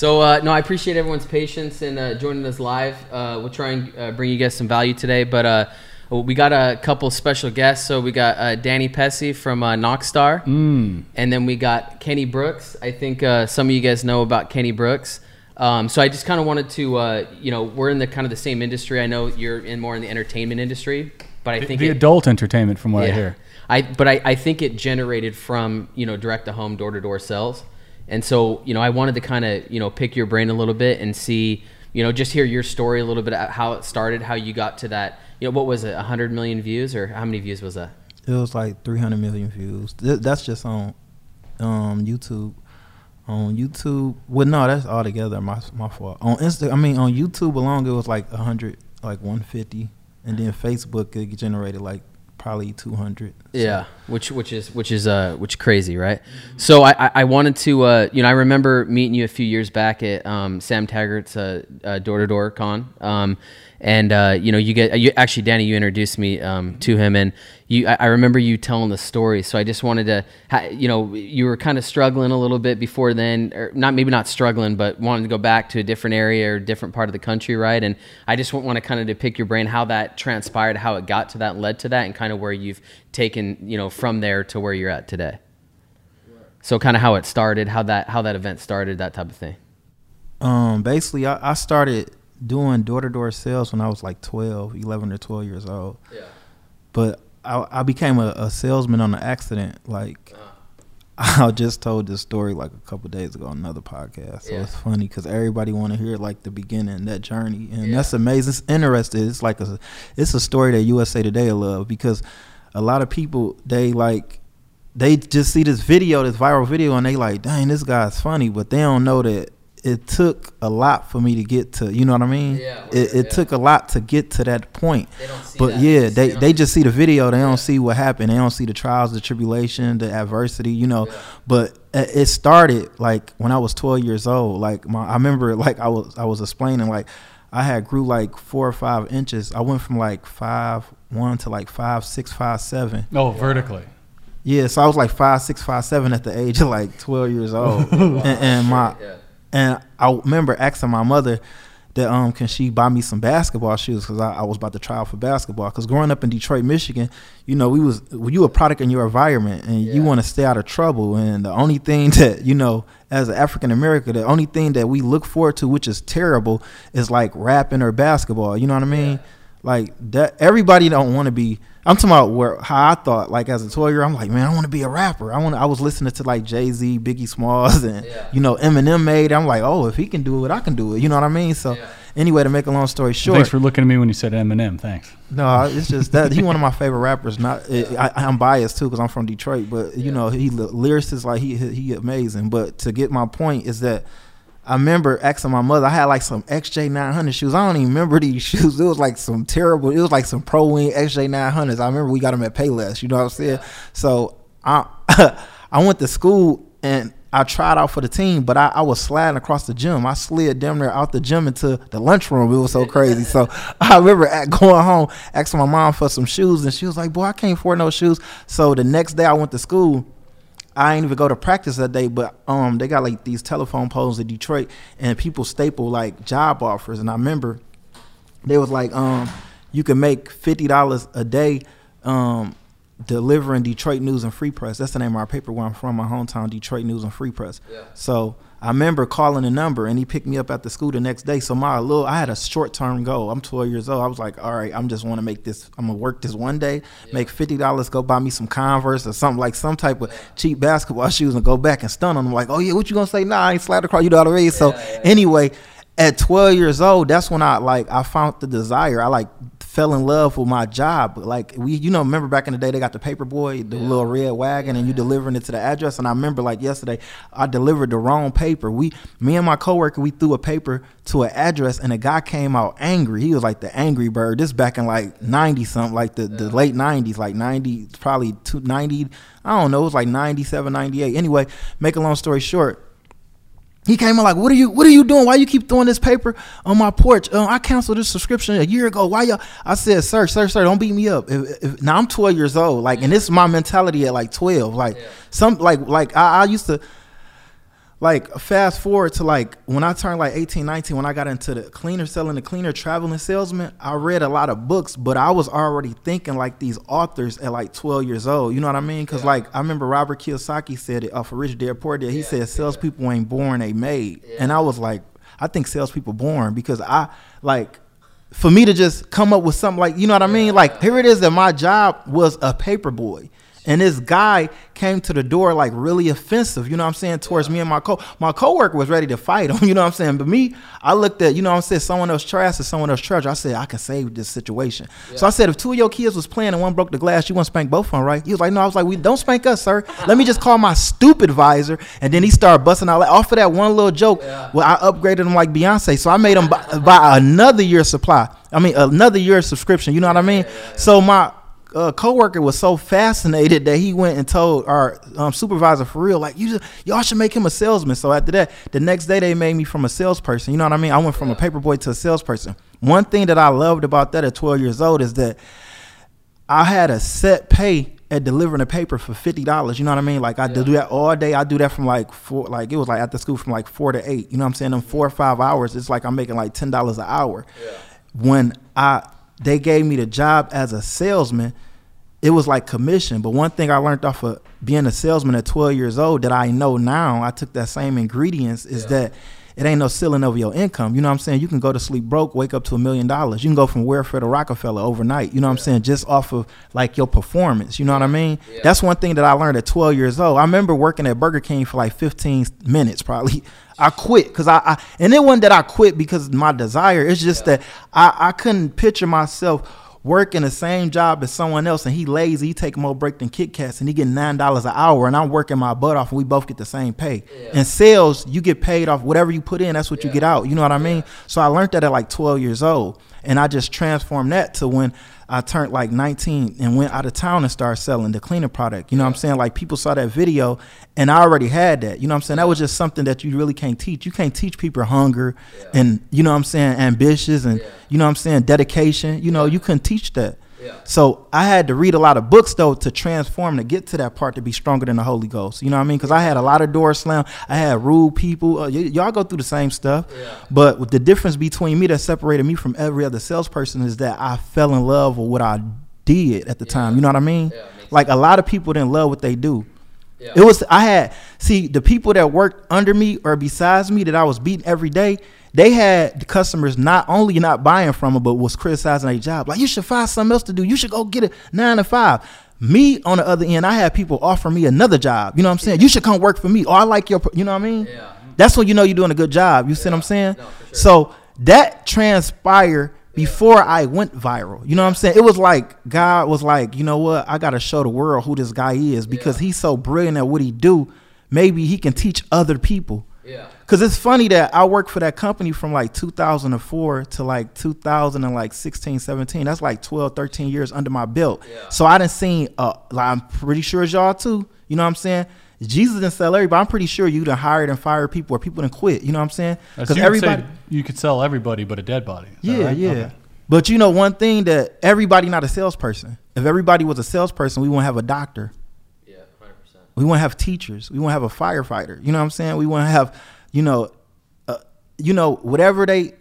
So uh, no, I appreciate everyone's patience and uh, joining us live. Uh, we'll try and uh, bring you guys some value today, but uh, we got a couple special guests. So we got uh, Danny Pessy from uh, Knockstar, Mm. and then we got Kenny Brooks. I think uh, some of you guys know about Kenny Brooks. Um, so I just kind of wanted to, uh, you know, we're in the kind of the same industry. I know you're in more in the entertainment industry, but I The, think the it- adult entertainment, from what I hear. I but I, I think it generated from you know direct to home door to door sales, and so you know I wanted to kind of you know pick your brain a little bit and see you know just hear your story a little bit about how it started, how you got to that. You know what was it, hundred million views or how many views was that? It was like 300 million views. That's just on um, YouTube. On YouTube, well, no, that's all together my my fault. On Insta, I mean, on YouTube alone, it was like 100, like 150, and then Facebook it generated like probably 200. So- Yeah, which which is which is uh which crazy, right? So I I- wanted to uh you know I remember meeting you a few years back at um, Sam Taggart's uh, uh, door to door con, um, and uh, you know you get you actually Danny you introduced me um, to him and you I, I remember you telling the story, so I just wanted to ha- you know you were kind of struggling a little bit before then, or not maybe not struggling, but wanted to go back to a different area or different part of the country, right? And I just want to kind of depict your brain how that transpired, how it got to that, led to that, and kind of where you've taken you know from there to where you're at today. So kind of how it started, how that how that event started, that type of thing. Um, basically, I, I started doing door to door sales when I was like 12, 11 or 12 years old. Yeah. But I, I became a, a salesman on an accident. Like, uh-huh. I just told this story like a couple days ago on another podcast. So Yeah. it's funny because everybody want to hear like the beginning, that journey, and Yeah. that's amazing. It's interesting. It's like a, it's a story that USA Today love because a lot of people they like, they just see this video, this viral video, and they like, dang, this guy's funny, but they don't know that it took a lot for me to get to. You know what I mean? Yeah, It, it yeah. took a lot to get to that point. They don't see But that. yeah, They they don't- they just see the video. They Yeah. don't see what happened. They don't see the trials, the tribulation, the adversity. You know. Yeah. But uh, it started like when I was 12 years old. Like my, I remember like I was I was explaining like I had grew like four or five inches. I went from like five one to like five six five seven. Oh, vertically. Yeah, so I was like five six five seven at the age of like 12 years old. and, and my Yeah. And I remember asking my mother that um can she buy me some basketball shoes because I, I was about to try out for basketball. Because growing up in Detroit, Michigan, you know we was well, you a product in your environment and Yeah. you want to stay out of trouble. And the only thing that you know as an African American, the only thing that we look forward to, which is terrible, is like rapping or basketball. You know what I mean? Yeah. Like that, everybody don't want to be. I'm talking about where how I thought. Like as a 12 year, I'm like, man, I want to be a rapper. I want. I was listening to like Jay Z, Biggie Smalls, and Yeah. you know Eminem made. I'm like, oh, if he can do it, I can do it. You know what I mean? So Yeah. anyway, to make a long story short, Thanks for looking at me when you said Eminem. Thanks. no, it's just that he's one of my favorite rappers. Not it, I, I'm biased too because I'm from Detroit, but you Yeah. know he lyricist like he he amazing. But to get my point is that I remember asking my mother. I had like some XJ900 shoes. I don't even remember these shoes. It was like some terrible. It was like some Pro Wing XJ900s. I remember we got them at Payless. You know what I'm saying? So I I went to school and. I tried out for the team, but I, I was sliding across the gym. I slid damn near out the gym into the lunchroom. It was so crazy. So I remember at going home, asking my mom for some shoes, and she was like, "Boy, I can't afford no shoes." So the next day I went to school. I ain't even go to practice that day, but um, they got like these telephone poles in Detroit, and people staple like job offers. And I remember they was like, um, you can make fifty dollars a day, um, delivering Detroit News and Free Press. That's the name of our paper where I'm from, my hometown, Detroit News and Free Press. Yeah. So I remember calling the number, and he picked me up at the school the next day. So my little, I had a short term goal. I'm 12 years old. I was like, all right, I'm just want to make this. I'm gonna work this one day, make fifty dollars, go buy me some Converse or something like some type of cheap basketball shoes, and go back and stun on them. Like, oh yeah, what you gonna say? Nah, I ain't slide across. You know what I mean? So Yeah, yeah, yeah. anyway, at 12 years old, that's when I like I found the desire. I like fell in love with my job. Like we, you know, remember back in the day they got the paper boy, the Yeah. little red wagon, and you delivering it to the address. And I remember like yesterday, I delivered the wrong paper. We, me and my coworker, we threw a paper to an address, and a guy came out angry. He was like the angry bird. This back in like 90 something, like the, the late 90s, like 90, probably two, 90. I don't know, it was like 97, 98. Anyway, make a long story short. He came like, "What are you? What are you doing? Why you keep throwing this paper on my porch? Um, I canceled this subscription a year ago. Why y'all?" I said, "Sir, sir, sir, don't beat me up. If, if, now I'm 12 years old. Like, and this is my mentality at like 12. Like, Yeah. some like like I, I used to like fast forward to like when I turned like 18, 19, when I got into the cleaner selling the cleaner traveling salesman, I read a lot of books, but I was already thinking like these authors at like 12 years old. You know what I mean? Because Yeah. like I remember Robert Kiyosaki said it uh, off of Rich Dad Poor Dad. He Yeah, said yeah. salespeople ain't born, they made. Yeah. And I was like, I think salespeople born because I like for me to just come up with something like you know what I mean? Like here it is that my job was a paper boy. And this guy came to the door like really offensive, you know what I'm saying, towards me and my co my coworker was ready to fight him, you know what I'm saying? But me, I looked at, you know what I'm saying, someone else trash and someone else treasure. I said, I can save this situation. So I said, if two of your kids was playing and one broke the glass, you want to spank both of them, right? He was like, no, I was like, we don't spank us, sir. Let me just call my stupid advisor. And then he started busting out like off of that one little joke. Yeah. Well, I upgraded him like Beyonce. So I made him buy, buy another year supply. I mean, another year subscription. You know what I mean? So my uh, coworker was so fascinated that he went and told our um, supervisor for real, like, you just, y'all should make him a salesman. So after that, the next day they made me from a salesperson. You know what I mean? I went from a paperboy to a salesperson. One thing that I loved about that at 12 years old is that I had a set pay at delivering a paper for fifty dollars. You know what I mean? Like I do that all day. I do that from like four, like it was like after school from like four to eight. You know what I'm saying? Them four or five hours. It's like I'm making like ten dollars an hour. When I they gave me the job as a salesman, it was like commission. But one thing I learned off of being a salesman at 12 years old that I know now, I took that same ingredients is that it ain't no ceiling over your income. You know what I'm saying? You can go to sleep broke, wake up to a million dollars. You can go from welfare to Rockefeller overnight. You know what I'm saying? Just off of like your performance. You know what I mean? Yeah. That's one thing that I learned at 12 years old. I remember working at Burger King for like 15 minutes probably. I quit because I, I and it wasn't that I quit because of my desire. It's just that I, I couldn't picture myself working the same job as someone else and he lazy, he take more break than Kit Kats and he get nine dollars an hour and I'm working my butt off and we both get the same pay. Yeah. In sales, you get paid off whatever you put in, that's what you get out. You know what I mean? So I learned that at like 12 years old. And I just transformed that to when I turned like 19 and went out of town and started selling the cleaner product. You know what I'm saying? Like people saw that video and I already had that. You know what I'm saying? That was just something that you really can't teach. You can't teach people hunger Yeah. and you know what I'm saying, ambitious and you know what I'm saying, dedication. You know, you couldn't teach that. Yeah. So I had to read a lot of books though to transform to get to that part to be stronger than the Holy Ghost. You know what I mean? Because I had a lot of doors slam. I had rude people. Uh, y- y'all go through the same stuff. Yeah. But the difference between me that separated me from every other salesperson is that I fell in love with what I did at the time. You know what I mean? Yeah, like a lot of people didn't love what they do. Yeah. It was I had see the people that worked under me or besides me that I was beating every day. They had the customers not only not buying from them, but was criticizing their job. Like you should find something else to do. You should go get a nine to five. Me on the other end, I had people offer me another job. You know what I'm saying? You should come work for me. Oh, I like your. You know what I mean? Yeah. That's when you know you're doing a good job. You see what I'm saying? No, sure. So that transpired before I went viral. You know what I'm saying? It was like God was like, you know what? I got to show the world who this guy is because Yeah. he's so brilliant at what he do. Maybe he can teach other people. Yeah. Cause it's funny that I worked for that company from like 2004 to like two thousand and 2016, 17. That's like 12, 13 years under my belt. Yeah. So I didn't see, uh, like, I'm pretty sure it's y'all too. You know what I'm saying? Jesus didn't sell everybody. I'm pretty sure you done hired and fired people or people didn't quit. You know what I'm saying? Because you everybody you could sell everybody but a dead body. Is yeah, right? yeah. Okay. But you know one thing that everybody not a salesperson. If everybody was a salesperson, we wouldn't have a doctor. Yeah. Hundred percent. We wouldn't have teachers. We wouldn't have a firefighter. You know what I'm saying? We wouldn't have, you know, uh, you know whatever they,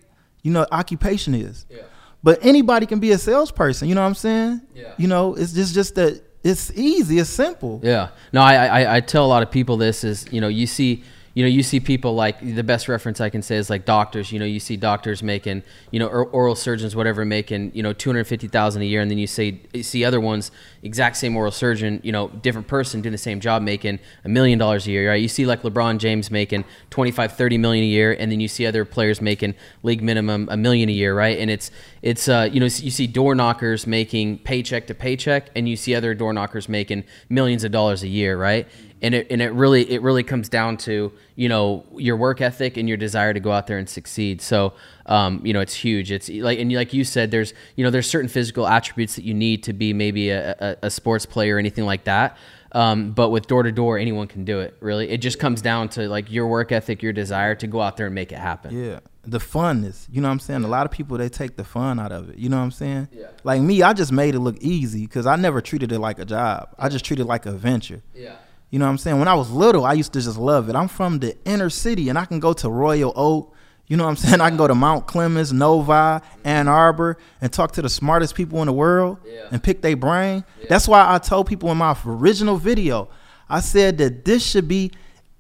you know, occupation is. Yeah. But anybody can be a salesperson. You know what I'm saying? Yeah. You know, it's just just that it's easy. It's simple. Yeah. No, I, I I tell a lot of people this is you know you see you know you see people like the best reference I can say is like doctors. You know you see doctors making you know or, oral surgeons whatever making you know two hundred fifty thousand a year, and then you say you see other ones exact same oral surgeon you know different person doing the same job making a million dollars a year. Right? You see like LeBron James making 25, 30 million a year, and then you see other players making league minimum a million a year. Right? And it's it's uh, you know you see door knockers making paycheck to paycheck, and you see other door knockers making millions of dollars a year, right? And it and it really it really comes down to you know your work ethic and your desire to go out there and succeed. So um, you know it's huge. It's like and like you said, there's you know there's certain physical attributes that you need to be maybe a, a, a sports player or anything like that. Um, but with door to door, anyone can do it. Really, it just comes down to like your work ethic, your desire to go out there and make it happen. Yeah. The funness. You know what I'm saying? A lot of people they take the fun out of it. You know what I'm saying? Yeah. Like me, I just made it look easy because I never treated it like a job. I just treated it like a venture. Yeah. You know what I'm saying? When I was little, I used to just love it. I'm from the inner city and I can go to Royal Oak. You know what I'm saying? I can go to Mount Clemens, Novi, Ann Arbor, and talk to the smartest people in the world Yeah. and pick their brain. That's why I told people in my original video, I said that this should be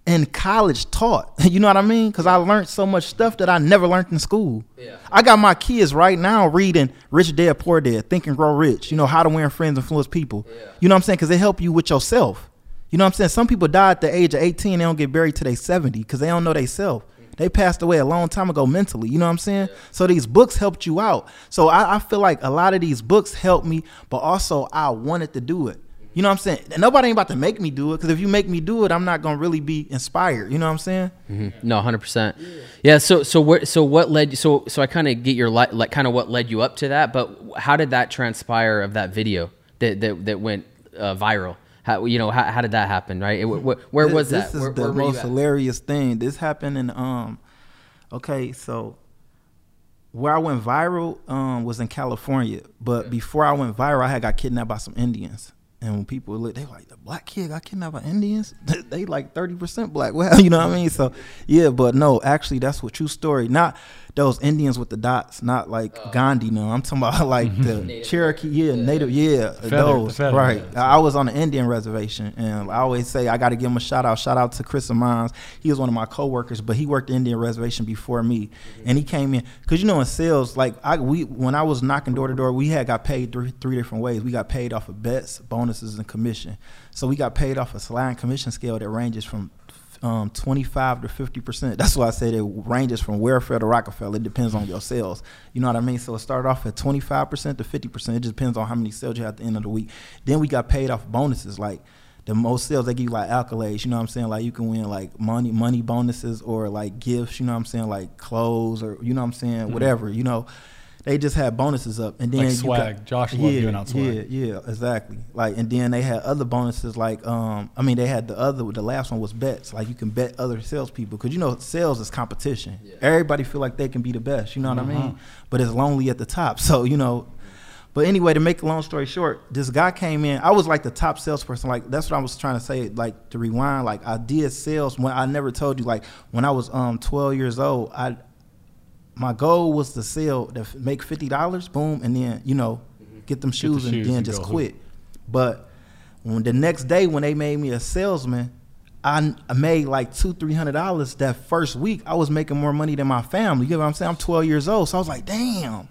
in college taught. You know what I mean? Because I learned so much stuff that I never learned in school. Yeah. I got my kids right now reading Rich Dad Poor Dad, Think and Grow Rich. You know how to win friends, and influence people. You know what I'm saying? Because they help you with yourself. You know what I'm saying? Some people die at the age of 18, they don't get buried till they 70 because they don't know they self. They passed away a long time ago mentally. You know what I'm saying? So these books helped you out. So I, I feel like a lot of these books helped me, but also I wanted to do it. You know what I'm saying? And nobody ain't about to make me do it because if you make me do it, I'm not gonna really be inspired. You know what I'm saying? No, hundred percent. Yeah. So so where so what led you? So so I kind of get your li- like kind of what led you up to that, but how did that transpire of that video that that that went uh, viral? How you know how, how did that happen? Right? It, wh- where This- was this that? is Where, the where most hilarious thing. This happened in um. Okay, so where I went viral um was in California, but before I went viral, I had got kidnapped by some Indians. And when people look, they like the black kid got kidnapped by Indians. they like thirty percent black. Well, you know what I mean. So yeah, but no, actually, that's what true story. Not those Indians with the dots. Not like Oh. Gandhi. No, I'm talking about like mm-hmm. the Cherokee. Yeah, native. Yeah, feather, those. feather, right. yeah. I was on an Indian reservation, and I always say I got to give him a shout out. Shout out to Chris Amons. He was one of my coworkers, but he worked the Indian reservation before me, mm-hmm. and he came in because you know in sales, like I we when I was knocking door to door, we had got paid three three different ways. We got paid off of bets, bonuses, and commission. So we got paid off a sliding commission scale that ranges from um, 25 to 50 percent. That's why I said it ranges from welfare to Rockefeller. It depends on your sales. You know what I mean? So it started off at 25 percent to 50 percent. It just depends on how many sales you have at the end of the week. Then we got paid off bonuses like. The most sales they give you like accolades, you know what I'm saying? Like you can win like money money bonuses or like gifts, you know what I'm saying? Like clothes or you know what I'm saying? Whatever, you know. They just had bonuses up and then Like you swag. got- Josh loved giving out swag. Yeah, yeah, exactly. Like, and then they had other bonuses. Like, um, I mean, they had the other. The last one was bets. Like, you can bet other salespeople because you know sales is competition. Everybody feel like they can be the best. You know what I mean? But it's lonely at the top. So you know. But anyway, to make a long story short, this guy came in. I was like the top salesperson. Like that's what I was trying to say. Like to rewind. Like I did sales when I never told you. Like when I was um 12 years old, I my goal was to sell to make fifty dollars, boom, and then you know get them shoes and shoes then just quit. But when the next day when they made me a salesman, I, I made like two three hundred dollars that first week. I was making more money than my family. You know what I'm saying? I'm twelve years old, so I was like, damn.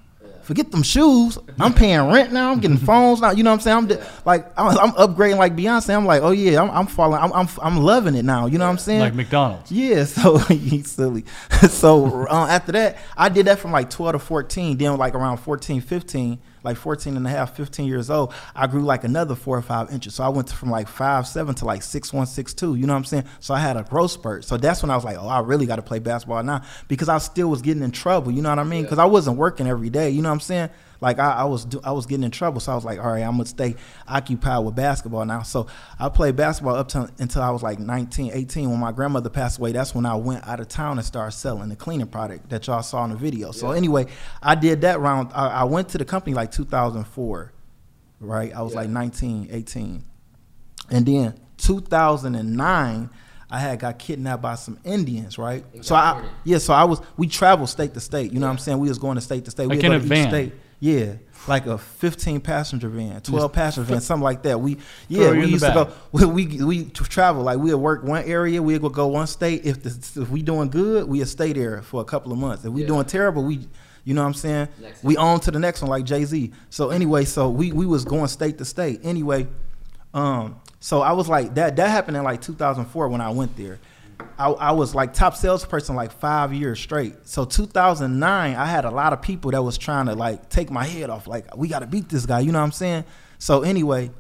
Forget them shoes. I'm paying rent now. I'm getting phones now. You know what I'm saying? I'm di- like I'm, I'm upgrading like Beyonce. I'm like, oh yeah, I'm, I'm falling. I'm, I'm I'm loving it now. You know what I'm saying? Like McDonald's. Yeah, so he's silly. so uh, after that, I did that from like 12 to 14. Then like around 14, 15, like 14 and a half, 15 years old, I grew like another four or five inches. So I went from like five seven to like six one, six two. You know what I'm saying? So I had a growth spurt. So that's when I was like, oh, I really got to play basketball now because I still was getting in trouble. You know what I mean? Because I wasn't working every day. You know what I'm saying? Like I, I was, do, I was getting in trouble. So I was like, all right, I'm gonna stay occupied with basketball now. So I played basketball up to, until I was like 19, 18. When my grandmother passed away, that's when I went out of town and started selling the cleaning product that y'all saw in the video. So anyway, I did that round. I, I went to the company like 2004, right? I was like 19, 18, and then 2009. I had got kidnapped by some Indians, right? So I, yeah, so I was. We traveled state to state. You know what I'm saying? We was going to state to state. Like we in would a to van. State. Yeah, like a 15 passenger van, 12 passenger van, something like that. We yeah, we used to go. We we, we travel like we'd work one area, we'd go go one state. If the, if we doing good, we'd stay there for a couple of months. If we Yeah. doing terrible, we you know what I'm saying? Next we on to the next one like Jay Z. So anyway, so we we was going state to state. Anyway, um, so I was like that. That happened in like 2004 when I went there. I, I was like top salesperson like five years straight. So 2009, I had a lot of people that was trying to like take my head off. Like we got to beat this guy. You know what I'm saying? So anyway,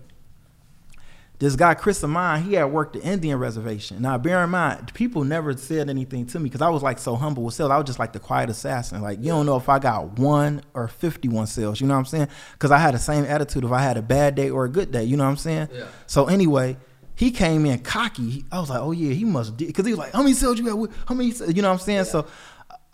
this guy Chris Amon, he had worked the Indian reservation. Now bear in mind, people never said anything to me because I was like so humble with sales. I was just like the quiet assassin. Like you don't know if I got one or 51 sales. You know what I'm saying? Because I had the same attitude if I had a bad day or a good day. You know what I'm saying? Yeah. So anyway, he came in cocky. I was like, oh yeah, he must because he was like, how many sales you got? How many? sales?" You know what I'm saying? So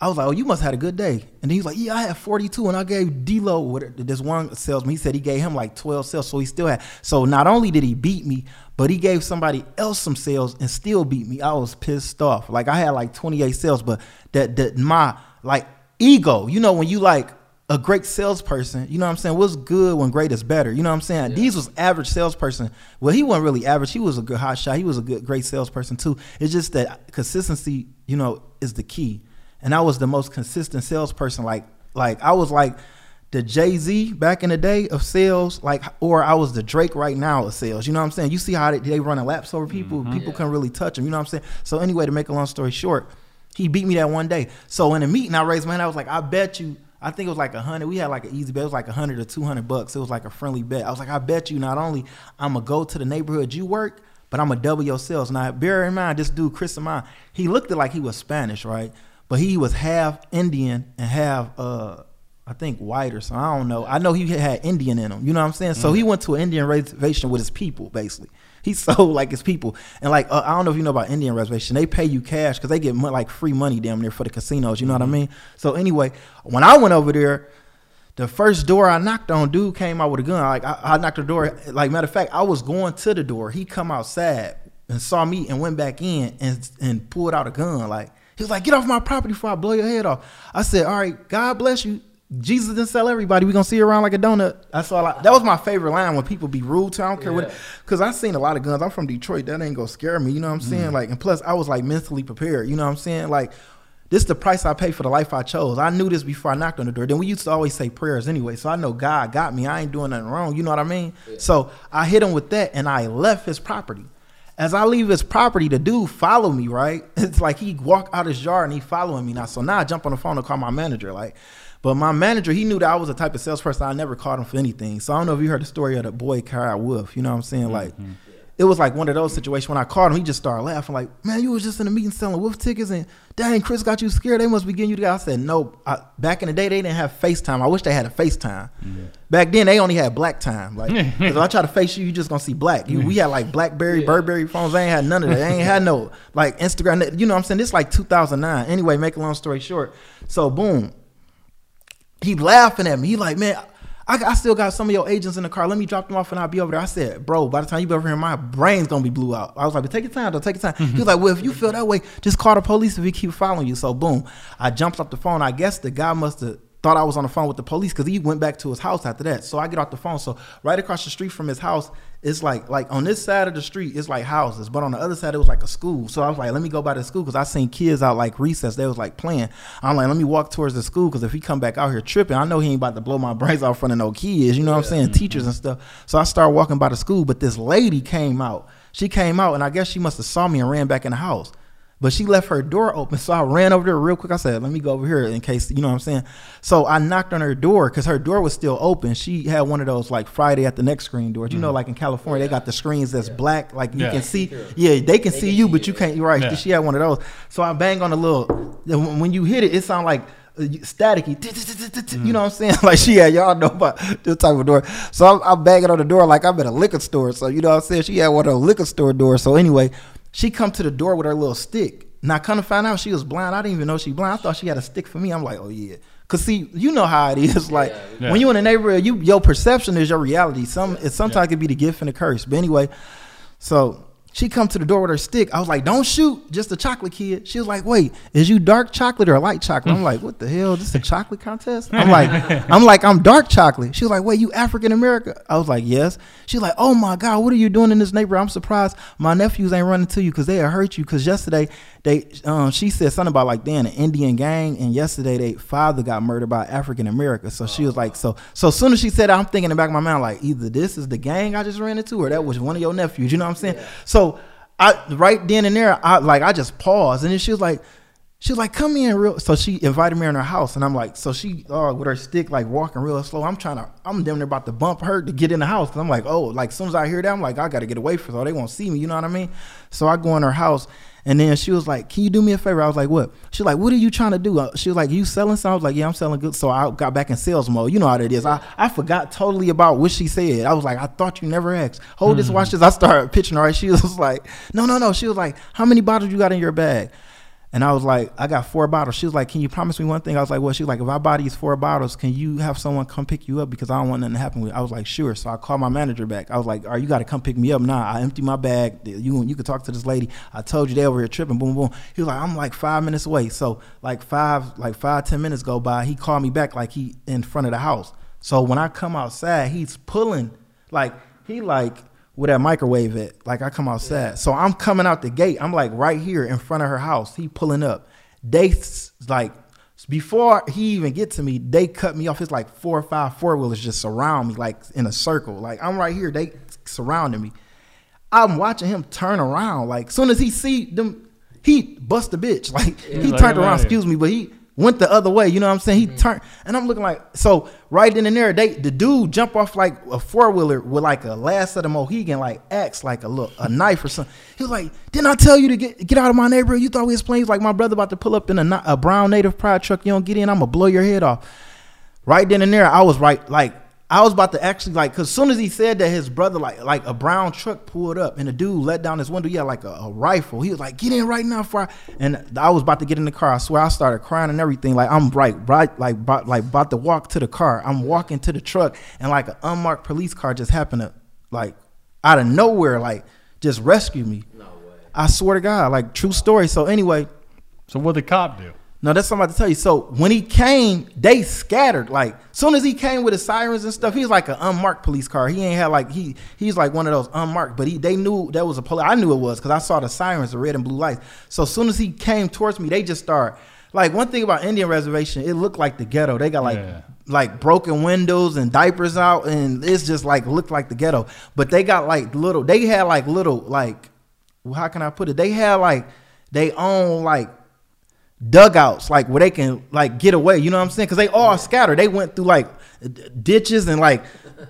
I was like, oh, you must have had a good day. And he's like, yeah, I had 42 and I gave D-Lo, this one salesman, he said he gave him like 12 sales. So he still had, so not only did he beat me, but he gave somebody else some sales and still beat me. I was pissed off. Like I had like 28 sales, but that, that my like ego, you know, when you like a great salesperson, you know what I'm saying? What's good when great is better? You know what I'm saying? Yeah. These was average salesperson. Well, he wasn't really average. He was a good hot shot. He was a good, great salesperson too. It's just that consistency, you know, is the key and I was the most consistent salesperson. Like like I was like the Jay Z back in the day of sales, like or I was the Drake right now of sales. You know what I'm saying? You see how they, they run a laps over people. Mm-hmm. People yeah. can really touch them. You know what I'm saying? So anyway, to make a long story short, he beat me that one day. So in a meeting, I raised my hand. I was like, I bet you. I think it was like a hundred. We had like an easy bet. It was like a hundred or two hundred bucks. It was like a friendly bet. I was like, I bet you not only I'm gonna go to the neighborhood you work, but I'm gonna double your sales. Now bear in mind, this dude Chris Amon, he looked like he was Spanish, right? but he was half Indian and half uh I think white or something. I don't know. I know he had Indian in him. You know what I'm saying? So mm. he went to an Indian reservation with his people, basically. He sold like his people, and like uh, I don't know if you know about Indian reservation. They pay you cash because they get mo- like free money damn near for the casinos. You know what I mm-hmm. mean? So anyway, when I went over there, the first door I knocked on, dude came out with a gun. Like I, I knocked the door. Like matter of fact, I was going to the door. He come outside and saw me and went back in and and pulled out a gun. Like he was like, get off my property before I blow your head off. I said, all right, God bless you. Jesus didn't sell everybody. We gonna see around like a donut. That's all. I, that was my favorite line when people be rude to. I don't care yeah. what, because I seen a lot of guns. I'm from Detroit. That ain't gonna scare me. You know what I'm saying? Mm. Like, and plus I was like mentally prepared. You know what I'm saying? Like, this is the price I pay for the life I chose. I knew this before I knocked on the door. Then we used to always say prayers anyway, so I know God got me. I ain't doing nothing wrong. You know what I mean? Yeah. So I hit him with that, and I left his property. As I leave his property, the dude follow me, right? It's like he walk out his yard and he following me now. So now I jump on the phone to call my manager, like, but my manager, he knew that I was the type of salesperson I never called him for anything. So I don't know if you heard the story of the boy Kyle Wolf. You know what I'm saying? Like, mm-hmm it was like one of those situations when I called him, he just started laughing, like, man, you was just in a meeting selling wolf tickets and dang, Chris got you scared. They must be getting you go. I said, no, I, back in the day, they didn't have FaceTime. I wish they had a FaceTime. Mm-hmm. Back then, they only had black time. Like, if I try to face you, you just gonna see black. You, we had like Blackberry, yeah. Burberry phones. They ain't had none of that. They ain't had no like Instagram. You know what I'm saying? This like 2009. Anyway, make a long story short. So, boom. He laughing at me. He like, man, I, I, still got some of your agents in the car. Let me drop them off and I'll be over there. I said, bro, by the time you be over here, my brain's gonna be blew out. I was like, but take your time, though. Take your time. Mm-hmm. He was like, well, if you feel that way, just call the police if he keep following you. So boom, I jumped off the phone. I guess the guy must have thought I was on the phone with the police because he went back to his house after that. So I get off the phone. So right across the street from his house, it's like like on this side of the street, it's like houses, but on the other side, it was like a school. So I was like, let me go by the school because I seen kids out like recess. They was like playing. I'm like, let me walk towards the school because if he come back out here tripping, I know he ain't about to blow my brains out in front of no kids. You know what I'm saying? Mm-hmm. Teachers and stuff. So I start walking by the school, but this lady came out. She came out, and I guess she must have saw me and ran back in the house. But she left her door open. So I ran over there real quick. I said, let me go over here in case, you know what I'm saying? So I knocked on her door because her door was still open. She had one of those like Friday at the next screen doors. You mm know, mm-hmm. like in California, yeah. they got the screens that's yeah. black. Like you can see, yeah, they can they see can you, see but you can't, you're right. She had one of those. So I bang on the little, when you hit it, it sounded like, uh, staticky. You know what I'm saying? Like she had y'all know about this type of door. So I'm, I'm, banging on the door like I'm at a liquor store. So you know what I'm saying? She had one of those liquor store doors. So anyway, she come to the door with her little stick. Now, kind of find out she was blind. I didn't even know she blind. I thought she had a stick for me. I'm like, oh yeah. Cause see, you know how it is. Like yeah. when you in a neighborhood, you your perception is your reality. Some it sometimes yeah. could be the gift and the curse. But anyway, so she come to the door with her stick. I was like, "Don't shoot!" Just a chocolate kid. She was like, "Wait, is you dark chocolate or light chocolate?" I'm like, "What the hell? This is a chocolate contest?" I'm like, "I'm like, I'm dark chocolate." She was like, "Wait, you African American?" I was like, "Yes." She's like, "Oh my God, what are you doing in this neighborhood?" I'm surprised my nephews ain't running to you because they hurt you. Because yesterday they, um, she said something about like they in an Indian gang, and yesterday they father got murdered by African American. So she was like, so so as soon as she said, I'm thinking in the back of my mind like, either this is the gang I just ran into, or that was one of your nephews. You know what I'm saying? Yeah. So I right then and there, I like I just paused, and then she was like, she was like, "Come in real." So she invited me in her house, and I'm like, so she uh, with her stick like walking real slow. I'm trying to, I'm damn near about to bump her to get in the house. I'm like, oh, like as soon as I hear that, I'm like, I got to get away from. So they won't see me. You know what I mean? So I go in her house, and then she was like, "Can you do me a favor?" I was like, "What?" She was like, "What are you trying to do?" Uh, she was like, "You selling something?" I was like, "Yeah, I'm selling good." So I got back in sales mode. You know how it is. I, I forgot totally about what she said. I was like, "I thought you never asked." Hold this, watch this. I started pitching her. Right? She was like, "No, no, no." She was like, "How many bottles you got in your bag?" And I was like, I got four bottles. She was like, Can you promise me one thing? I was like, Well, she was like, If I buy these four bottles, can you have someone come pick you up? Because I don't want nothing to happen with you. I was like, Sure. So I called my manager back. I was like, All right, you got to come pick me up now. I empty my bag. You you could talk to this lady. I told you they over here tripping. Boom, boom. He was like, I'm like five minutes away. So like five, like five, ten minutes go by. He called me back like he in front of the house. So when I come outside, he's pulling like he like with that microwave at. Like I come outside. Yeah. So I'm coming out the gate. I'm like right here in front of her house. He pulling up they like before he even get to me, they cut me off. It's like four or five four wheelers just surround me like in a circle. Like I'm right here, they surrounding me. I'm watching him turn around. Like as soon as he see them, he bust the bitch. Like he turned around, excuse me, but he went the other way. You know what I'm saying? He mm-hmm. turned, and I'm looking like so. Right then and there, they the dude jump off like a four wheeler with like a last of the Mohegan like axe, like a look a knife or something. He was like, "Didn't I tell you to get get out of my neighborhood? You thought we was playing? He's like my brother about to pull up in a, a brown native pride truck. You don't get in, I'm gonna blow your head off." Right then and there, I was right like I was about to actually like, cause soon as he said that his brother like like a brown truck pulled up and the dude let down his window. He had like a, a rifle. He was like, "Get in right now!" For and I was about to get in the car. I swear I started crying and everything. Like I'm right, right, like about, like about to walk to the car. I'm walking to the truck and like an unmarked police car just happened to like out of nowhere like just rescue me. No way. I swear to God, like true story. So anyway, so what the cop do? No, that's something I'm about to tell you. So when he came, they scattered. Like soon as he came with his sirens and stuff, he was like an unmarked police car. He ain't had like he he's like one of those unmarked, but he they knew that was a police. I knew it was because I saw the sirens, the red and blue lights. So as soon as he came towards me, they just start like one thing about Indian reservation, it looked like the ghetto. They got like yeah. like broken windows and diapers out, and it's just like looked like the ghetto. But they got like little. They had like little like how can I put it? They had like they own like dugouts like where they can like get away you know what i'm saying? Because they all scattered. They went through like ditches and like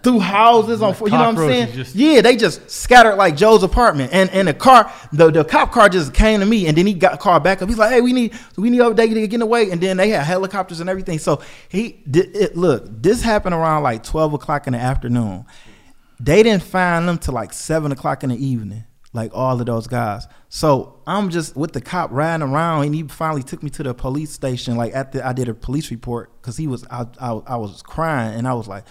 through houses on you know what i'm saying? just... yeah they just scattered like joe's apartment. And and the car the, the cop car just came to me and then he got called back up. He's like hey we need we need update to get away. And then they had helicopters and everything. So he did it look this happened around like 12 o'clock in the afternoon. They didn't find them till like 7 o'clock in the evening like all of those guys. So I'm just with the cop riding around, and he finally took me to the police station. Like after I did a police report because he was, I, I, I, was crying, and I was like,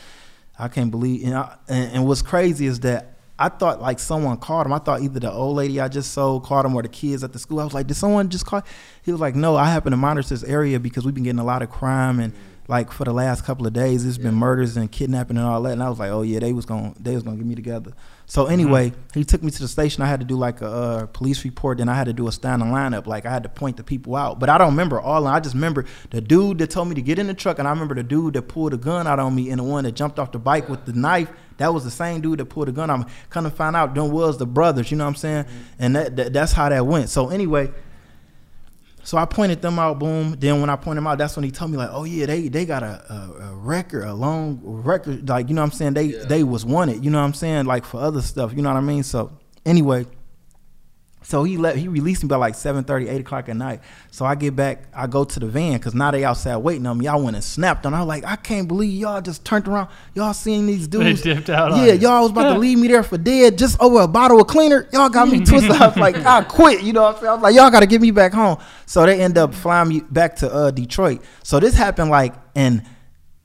I can't believe. And, I, and, and what's crazy is that I thought like someone called him. I thought either the old lady I just sold called him or the kids at the school. I was like, did someone just call? He was like, no, I happen to monitor this area because we've been getting a lot of crime and like for the last couple of days, it's been murders and kidnapping and all that. And I was like, oh yeah, they was gonna they was gonna get me together. So anyway, mm-hmm. he took me to the station. I had to do like a uh, police report. Then I had to do a standing lineup. Like I had to point the people out. But I don't remember all. I just remember the dude that told me to get in the truck, and I remember the dude that pulled a gun out on me, and the one that jumped off the bike with the knife. That was the same dude that pulled a gun. I'm kind of find out them was the brothers. You know what I'm saying? Mm-hmm. And that, that that's how that went. So anyway, so I pointed them out, boom. Then when I pointed them out, that's when he told me like, oh yeah, they they got a, a, a record, a long record, like you know what I'm saying. They yeah. they was wanted, you know what I'm saying, like for other stuff, you know what I mean. So anyway, so he let he released me by like 7 30, 8 o'clock at night. So I get back, I go to the van because now they outside waiting on me. I went and snapped on. I was like, I can't believe y'all just turned around. Y'all seeing these dudes. They dipped out. Yeah, y'all was about to leave me there for dead just over a bottle of cleaner. Y'all got me twisted. I was like, I quit. You know what I'm saying? I was like, y'all got to get me back home. So they end up flying me back to uh, Detroit. So this happened like in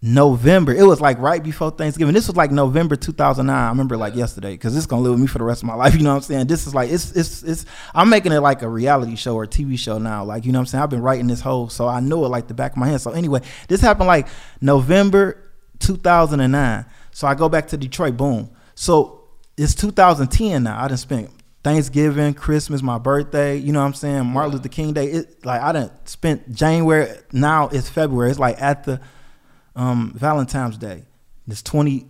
November. It was like right before Thanksgiving. This was like November 2009. I remember like yesterday because it's gonna live with me for the rest of my life. You know what I'm saying? This is like it's it's it's. I'm making it like a reality show or a TV show now. Like you know what I'm saying? I've been writing this whole, so I know it like the back of my hand. So anyway, this happened like November 2009. So I go back to Detroit. Boom. So it's 2010 now. I didn't spend Thanksgiving, Christmas, my birthday, you know what I'm saying? Martin Luther King Day. It like I didn't spent January. Now it's February. It's like at the um, Valentine's Day. It's 20,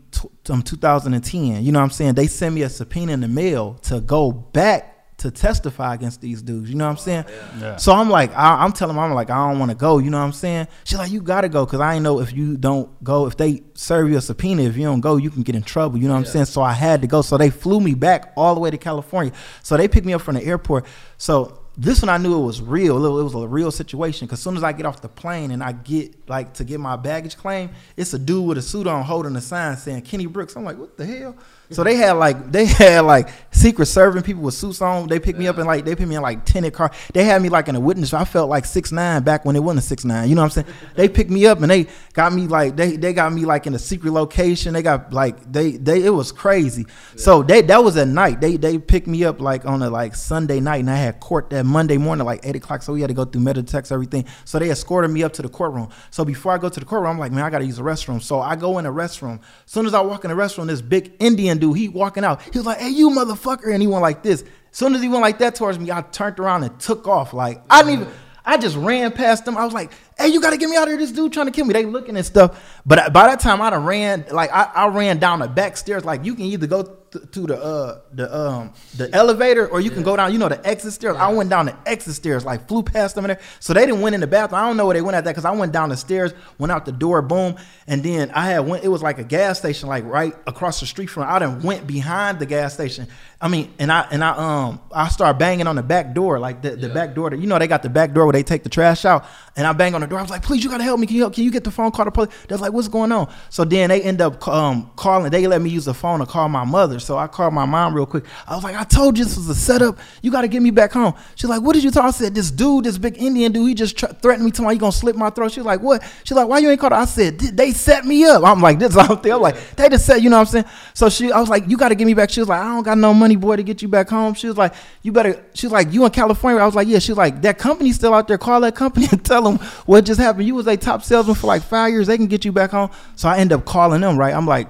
um, 2010. You know what I'm saying? They sent me a subpoena in the mail to go back to testify against these dudes. You know what I'm saying? Yeah. Yeah. So I'm like, I, am telling them, I'm like, I don't want to go. You know what I'm saying? She's like, you got to go because I know if you don't go, if they serve you a subpoena, if you don't go, you can get in trouble. You know what yeah. I'm saying? So I had to go. So they flew me back all the way to California. So they picked me up from the airport. So this one I knew it was real. It was a real situation. Cause as soon as I get off the plane and I get like to get my baggage claim, it's a dude with a suit on holding a sign saying Kenny Brooks. I'm like, what the hell? So they had like they had like secret serving people with suits on. They picked me up and like they put me in like tinted car. They had me like in a witness. I felt like six nine back when it wasn't a six nine. You know what I'm saying? They picked me up and they got me like they they got me like in a secret location. They got like they they it was crazy. So they that was at night. They they picked me up like on a like Sunday night and I had court that Monday morning like eight o'clock. So we had to go through metal text everything. So they escorted me up to the courtroom. So before I go to the courtroom, I'm like, man, I gotta use the restroom. So I go in the restroom. As soon as I walk in the restroom, this big Indian dude, he walking out. He was like, hey, you motherfucker. And he went like this. As soon as he went like that towards me, I turned around and took off. Like, I didn't even, I just ran past him. I was like, hey, you got to get me out of here. This dude trying to kill me. They looking and stuff. But by that time, I done ran, like, I, I ran down the back stairs. Like, you can either go th- to the uh the um the elevator or you can go down you know the exit stairs. I went down the exit stairs like flew past them in there. So they didn't went in the bathroom. I don't know where they went at that because i went down the stairs went out the door boom. And then i had went it was like a gas station like right across the street from i done went behind the gas station. I mean and i and i um i started banging on the back door like the, the back door. That you know they got the back door where they take the trash out. And i bang on the door. I was like please you gotta help me. Can you help can you get the phone call to police? They're like what's going on? So then they end up um calling they let me use the phone to call my mother. So i called my mom real quick. I was like i told you this was a setup. You gotta get me back home. She's like what did you talk? i said this dude this big indian dude he just threatened me tomorrow he gonna slit my throat. She's like what? She's like why you ain't called? I said "Did they set me up. I'm like this there i'm like they just set you know what i'm saying? So she i was like you gotta get me back. She was like i don't got no money boy to get you back home. She was like you better She's like you in california? I was like yeah. She's like that company's still out there. Call that company and tell them what just happened? You was a top salesman for like five years. They can get you back home. So i end up calling them right? I'm like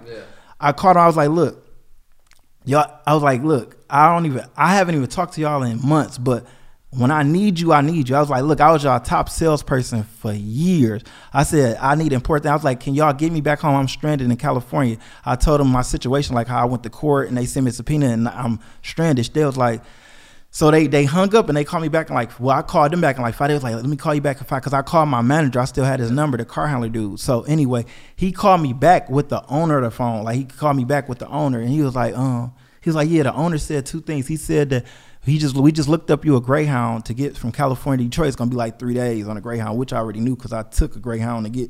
i called her i was like look y'all i was like look i don't even i haven't even talked to y'all in months but when i need you i need you. I was like look i was y'all top salesperson for years. I said i need important i was like can y'all get me back home? I'm stranded in california. I told them my situation like how i went to court and they sent me a subpoena and i'm stranded. They was like so they they hung up and they called me back and like well I called them back and like five days like let me call you back if I because I called my manager I still had his number the car handler dude so anyway he called me back with the owner of the phone like he called me back with the owner and he was like um he was like yeah the owner said two things he said that he just we just looked up you a Greyhound to get from California to Detroit it's gonna be like three days on a Greyhound which I already knew because I took a Greyhound to get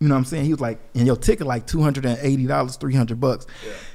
you know what I'm saying? He was like, and your ticket like two hundred and eighty dollars, three hundred bucks.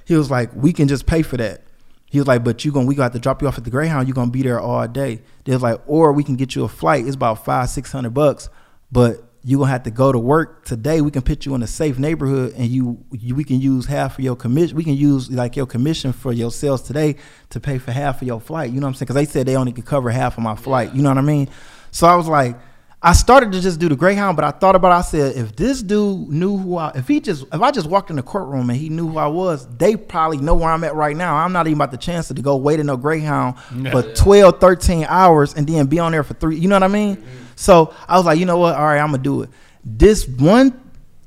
He was like, we can just pay for that. He was like, but you gonna we got to drop you off at the Greyhound. You're gonna be there all day. They was like, or we can get you a flight. It's about five six hundred bucks, but you gonna have to go to work today. We can put you in a safe neighborhood, and you, you we can use half of your commission. We can use like your commission for your sales today to pay for half of your flight. You know what I'm saying? Because they said they only could cover half of my flight. You know what I mean? So I was like. I started to just do the Greyhound, but I thought about. It, I said, if this dude knew who I, if he just, if I just walked in the courtroom and he knew who I was, they probably know where I'm at right now. I'm not even about the chance to go wait in no Greyhound for 12, 13 hours and then be on there for three. You know what I mean? Mm-hmm. So I was like, you know what? All right, I'm gonna do it. This one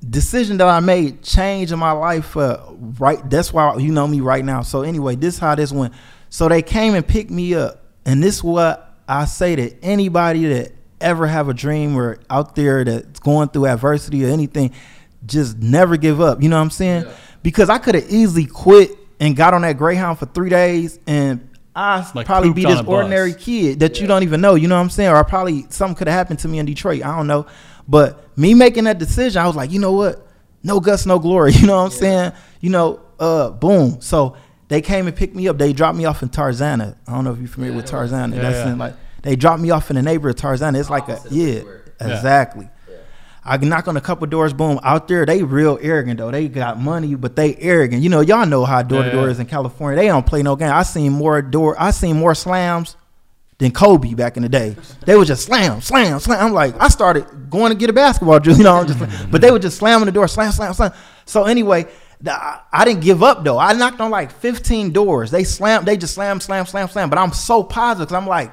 decision that I made changed my life for right. That's why you know me right now. So anyway, this how this went. So they came and picked me up, and this what I say to anybody that ever have a dream or out there that's going through adversity or anything, just never give up. You know what I'm saying? Yeah. Because I could have easily quit and got on that Greyhound for three days and I Like probably be this a bus. ordinary kid that you don't even know. You know what I'm saying? Or I probably something could have happened to me in Detroit. I don't know. But me making that decision, I was like, you know what? No guts, no glory. You know what I'm saying? You know, uh, boom. So they came and picked me up. They dropped me off in Tarzana. I don't know if you're familiar with Tarzana. Yeah, That's yeah. in like they dropped me off in the neighborhood of Tarzana. It's like a Opposite yeah, Pittsburgh. Yeah. exactly. I can knock on a couple doors, boom. Out there, they real arrogant though. They got money, but they arrogant. You know, y'all know how door to door is in California. They don't play no game. I seen more door. I seen more slams than Kobe back in the day. They would just slam, slam, slam. I'm like, I started going to get a basketball drill, you know. I'm just, but they would just slamming the door, slam, slam, slam. So anyway, the, I, I didn't give up though. I knocked on like 15 doors. They slammed. They just slam, slam, slam, slam. But I'm so positive because I'm like,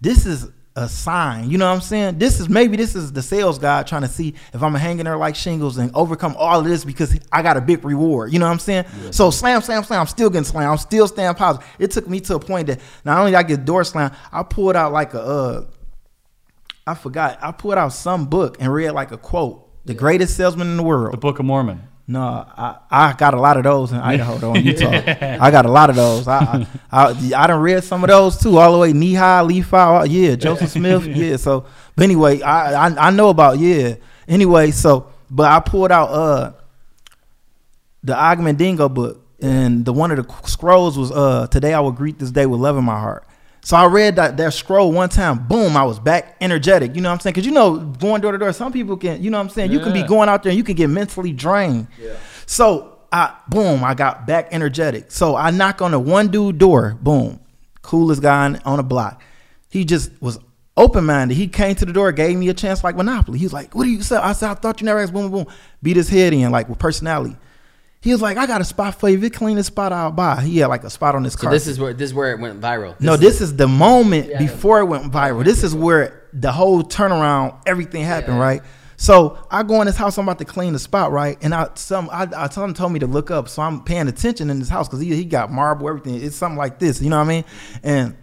this is a sign. You know what I'm saying? This is maybe this is the sales guy trying to see if I'm hanging there like shingles and overcome all of this because I got a big reward. You know what I'm saying? So slam, slam, slam. I'm still getting slammed. I'm still staying positive. It took me to a point that not only did I get door slammed, I pulled out like a uh I forgot. I pulled out some book and read like a quote. The greatest salesman in the world. The Book of Mormon. No, I, I got a lot of those in Idaho, though, in Utah. I got a lot of those. I, I, I, I done read some of those too, all the way knee high, all- yeah, Joseph Smith, yeah. So, but anyway, I, I I know about yeah. Anyway, so but I pulled out uh the Og Mandino book, and the one of the scrolls was uh today I will greet this day with love in my heart. So I read that, that scroll one time, boom, I was back energetic. You know what I'm saying? Because you know, going door to door, some people can, you know what I'm saying? You can be going out there and you can get mentally drained. Yeah. So I boom, I got back energetic. So I knock on the one dude door, boom, coolest guy on, on the block. He just was open minded. He came to the door, gave me a chance like Monopoly. He was like, "What do you say?" I said, "I thought you never asked." Boom, boom, boom. Beat his head in like with personality. He was like, "I got a spot for you. If you clean this spot, I'll buy." He had like a spot on his car. So car. this is where this is where it went viral. No, is- this is the moment Yeah. before it went viral. This is where the whole turnaround, everything happened, Yeah. right? So I go in this house, I'm about to clean the spot, right? And I some I, I someone told me to look up, so I'm paying attention in this house because he he got marble, everything. It's something like this, you know what I mean? And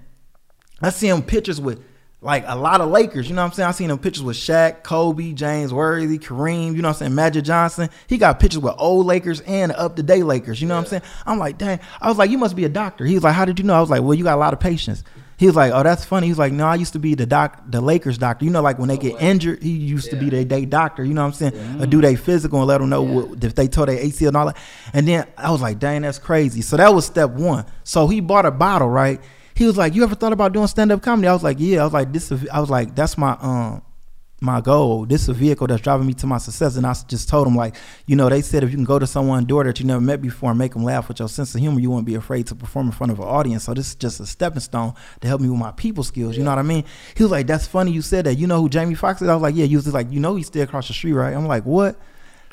I see him pictures with like a lot of Lakers, you know what I'm saying? I seen him pictures with Shaq, Kobe, James Worthy, Kareem, you know what I'm saying? Magic Johnson. He got pictures with old Lakers and up to date Lakers, you know what I'm saying? I'm like, dang. I was like, you must be a doctor. He was like, how did you know? I was like, well, you got a lot of patience. He was like, oh, that's funny. He was like, no, I used to be the doc, the Lakers doctor. You know, like when they get oh, injured, he used to be their day doctor. You know what I'm saying? Or do they physical and let them know what, if they tore their ACL and all that. And then I was like, dang, that's crazy. So that was step one. So he bought a bottle, right? He was like, "You ever thought about doing stand up comedy?" I was like, "Yeah." I was like, "This." Is, I was like, "That's my um my goal. This is a vehicle that's driving me to my success." And I just told him like, you know, they said if you can go to someone's door that you never met before and make them laugh with your sense of humor, you won't be afraid to perform in front of an audience. So this is just a stepping stone to help me with my people skills. You know what I mean? He was like, "That's funny you said that." You know who Jamie Foxx is? I was like, "Yeah." He was just like, "You know, he's still across the street, right?" I'm like, "What?"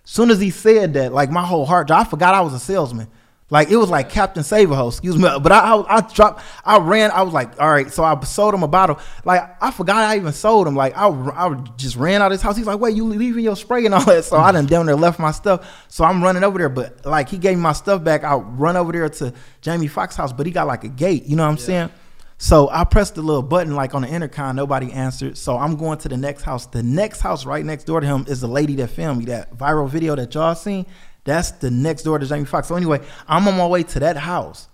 Soon as he said that, like my whole heart, I forgot I was a salesman. Like it was like Captain Saberho, excuse me. But I, I, I dropped, I ran. I was like, all right. So I sold him a bottle. Like I forgot I even sold him. Like I, I just ran out of his house. He's like, wait, you leaving your spray and all that? So I done down there left my stuff. So I'm running over there. But like he gave me my stuff back. I run over there to Jamie Foxx's house, but he got like a gate. You know what I'm saying? So I pressed the little button like on the intercom. Nobody answered. So I'm going to the next house. The next house right next door to him is the lady that filmed me that viral video that y'all seen. That's the next door to Jamie Foxx. So anyway, I'm on my way to that house.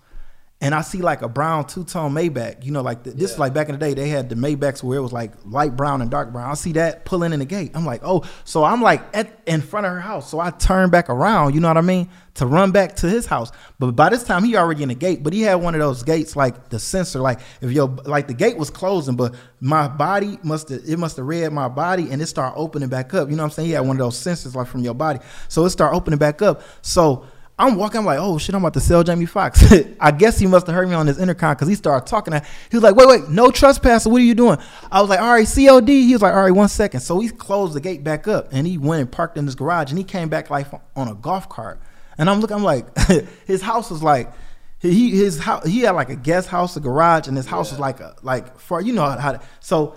And I see like a brown two tone Maybach. You know, like the, this is like back in the day, they had the Maybachs where it was like light brown and dark brown. I see that pulling in the gate. I'm like, oh, so I'm like at in front of her house. So I turn back around, you know what I mean, to run back to his house. But by this time, he already in the gate. But he had one of those gates like the sensor, like if your like the gate was closing, but my body must have it must have read my body and it started opening back up. You know what I'm saying? He had one of those sensors like from your body, so it started opening back up. So I'm walking. I'm like, oh shit, I'm about to sell Jamie Foxx. I guess he must have heard me on his intercom because he started talking. To, he was like, wait, wait, no trespasser. What are you doing? I was like, all right, COD. He was like, all right, one second. So he closed the gate back up and he went and parked in his garage and he came back like on a golf cart. And I'm looking. I'm like, his house was like. He his house he had like a guest house, a garage, and his house was like a like for you know how, how to, so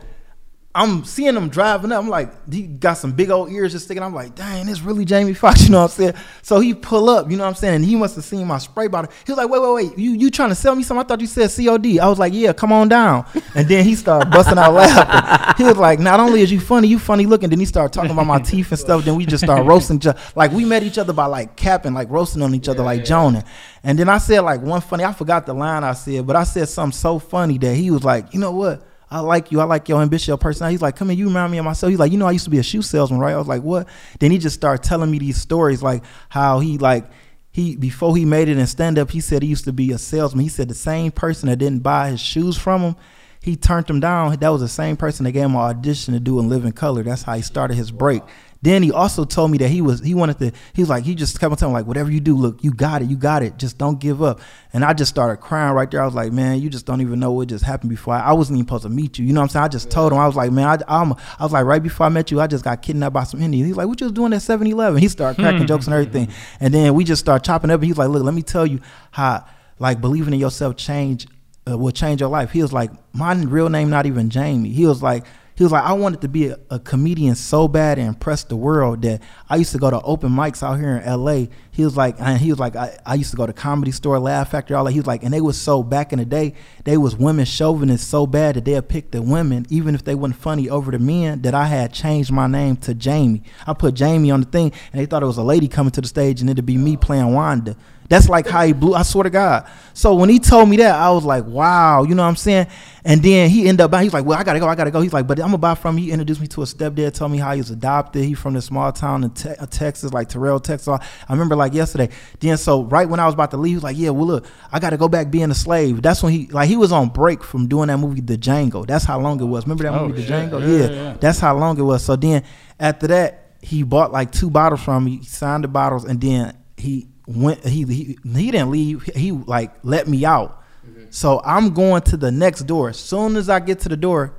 I'm seeing him driving up. I'm like, he got some big old ears just sticking. I'm like, dang, it's really Jamie Foxx. You know what I'm saying? So he pull up, you know what I'm saying? And he must have seen my spray bottle. He was like, wait, wait, wait, you you trying to sell me something? I thought you said COD. I was like, yeah, come on down. And then he started busting out laughing. He was like, not only is you funny, you funny looking. Then he started talking about my teeth and stuff. Then we just started roasting. each other. Like we met each other by like capping, like roasting on each other, like joning. And then I said like one funny. I forgot the line I said, but I said something so funny that he was like, you know what? I like you. I like your ambition, your personality. He's like, come here, you remind me of myself. He's like, you know, I used to be a shoe salesman, right? I was like, what? Then he just started telling me these stories, like how he like he before he made it in stand up, he said he used to be a salesman. He said the same person that didn't buy his shoes from him, he turned him down. That was the same person that gave him an audition to do in Living Color. That's how he started his break. Then he also told me that he was he wanted to he was like he just kept on telling me like whatever you do look you got it you got it just don't give up. And I just started crying right there. I was like man you just don't even know what just happened before. I, I wasn't even supposed to meet you. You know what I'm saying? I just told him I was like man I I'm, I was like right before I met you I just got kidnapped by some Indians. He's like what you was doing at 7-Eleven he started cracking jokes and everything. And then we just started chopping up and he's like look let me tell you how like believing in yourself change uh, will change your life. He was like my real name not even Jamie. He was like he was like, I wanted to be a, a comedian so bad and impress the world that I used to go to open mics out here in LA. He was like, and he was like, I, I used to go to comedy store, Laugh Factory, all that. He was like, and they was so back in the day, they was women chauvinists so bad that they'd pick the women, even if they wasn't funny, over the men. That I had changed my name to Jamie. I put Jamie on the thing, and they thought it was a lady coming to the stage, and it'd be me playing Wanda. That's like how he blew. I swear to God. So when he told me that, I was like, wow, you know what I'm saying? And then he ended up, buying. he's like, well, I gotta go, I gotta go. He's like, but I'm gonna buy from you. He introduced me to a stepdad, told me how he was adopted. He from the small town in te- uh, Texas, like Terrell, Texas. I remember like yesterday. Then so right when I was about to leave, he was like, yeah, well look, I gotta go back being a slave. That's when he like he was on break from doing that movie, The Django. That's how long it was. Remember that Oh, movie, The. Django? Yeah, Yeah, yeah, yeah. that's how long it was. So then after that, he bought like two bottles from me, he signed the bottles, and then he went. He he, he didn't leave. He like let me out. So I'm going to the next door. As soon as I get to the door,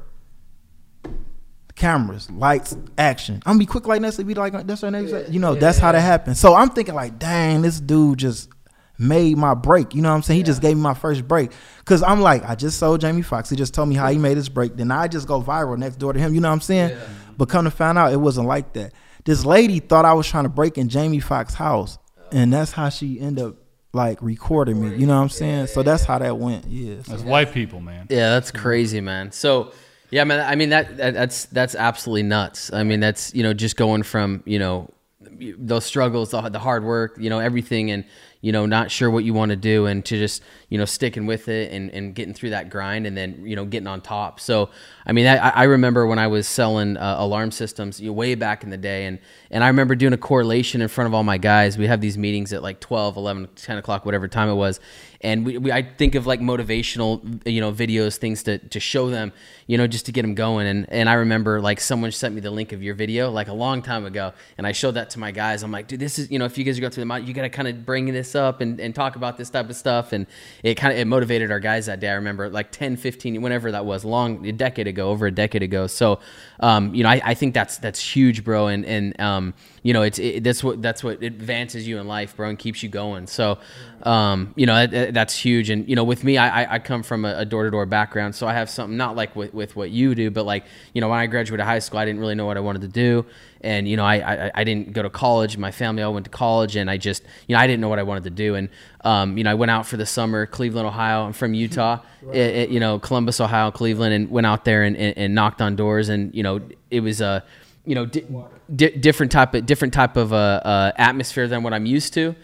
cameras, lights, action. I'm gonna be quick like that. Be like that's our next. you know, that's how that happened. So I'm thinking like, dang, this dude just made my break. You know what I'm saying? He just gave me my first break. Cause I'm like, I just sold Jamie Foxx. He just told me how he made his break. Then I just go viral next door to him. You know what I'm saying? But come to find out, it wasn't like that. This lady thought I was trying to break in Jamie Foxx's house, and that's how she ended up like recording me. You know what I'm saying? So that's how that went. Yeah. So- That's white people, man. Yeah, that's crazy, man. So, yeah, man. I mean that, that that's that's absolutely nuts. I mean that's you know just going from you know those struggles, the, the hard work, you know everything, and you know not sure what you want to do, and to just you know sticking with it and and getting through that grind, and then you know getting on top. So, I mean, I, I remember when I was selling uh, alarm systems you know, way back in the day, and and I remember doing a correlation in front of all my guys. We have these meetings at like 12, 11, 10 o'clock, whatever time it was, and we, we I think of like motivational you know videos, things to to show them, you know, just to get them going. And and I remember like someone sent me the link of your video like a long time ago, and I showed that to my guys. I'm like, dude, this is you know, if you guys are going through the mount, you got to kind of bring this up and, and talk about this type of stuff. And it kind of it motivated our guys that day. I remember like 10, 15, whenever that was, long a decade ago, over a decade ago. So, um, you know, I, I think that's that's huge, bro. And and um, you know, it's it, that's what that's what advances you in life, bro, and keeps you going. So, um, you know, that, that's huge. And you know, with me, I, I- come from a door to door background, so I have something not like with, with what you do, but like you know, when I graduated high school, I didn't really know what I wanted to do, and you know, I I, I didn't go to college. My family all went to college, and I just you know, I didn't know what I wanted to do, and um, you know, I went out for the summer, Cleveland, Ohio. I'm from Utah, it, it- you know, Columbus, Ohio, Cleveland, and went out there and, and, and knocked on doors, and you know, it was a you know, di- di- different type of different type of uh, uh, atmosphere than what I'm used to.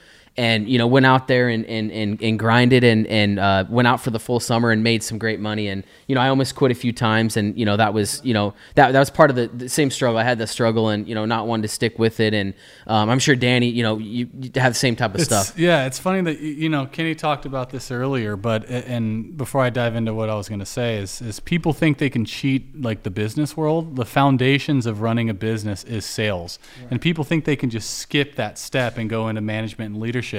And you know, went out there and and, and, and grinded and and uh, went out for the full summer and made some great money. And you know, I almost quit a few times, and you know, that was you know that that was part of the, the same struggle. I had the struggle, and you know, not wanting to stick with it. And um, I'm sure Danny, you know, you, you have the same type of It's, stuff. Yeah, it's funny that you know Kenny talked about this earlier, but and before I dive into what I was going to say is is people think they can cheat like the business world. The foundations of running a business is sales, and people think they can just skip that step and go into management and leadership.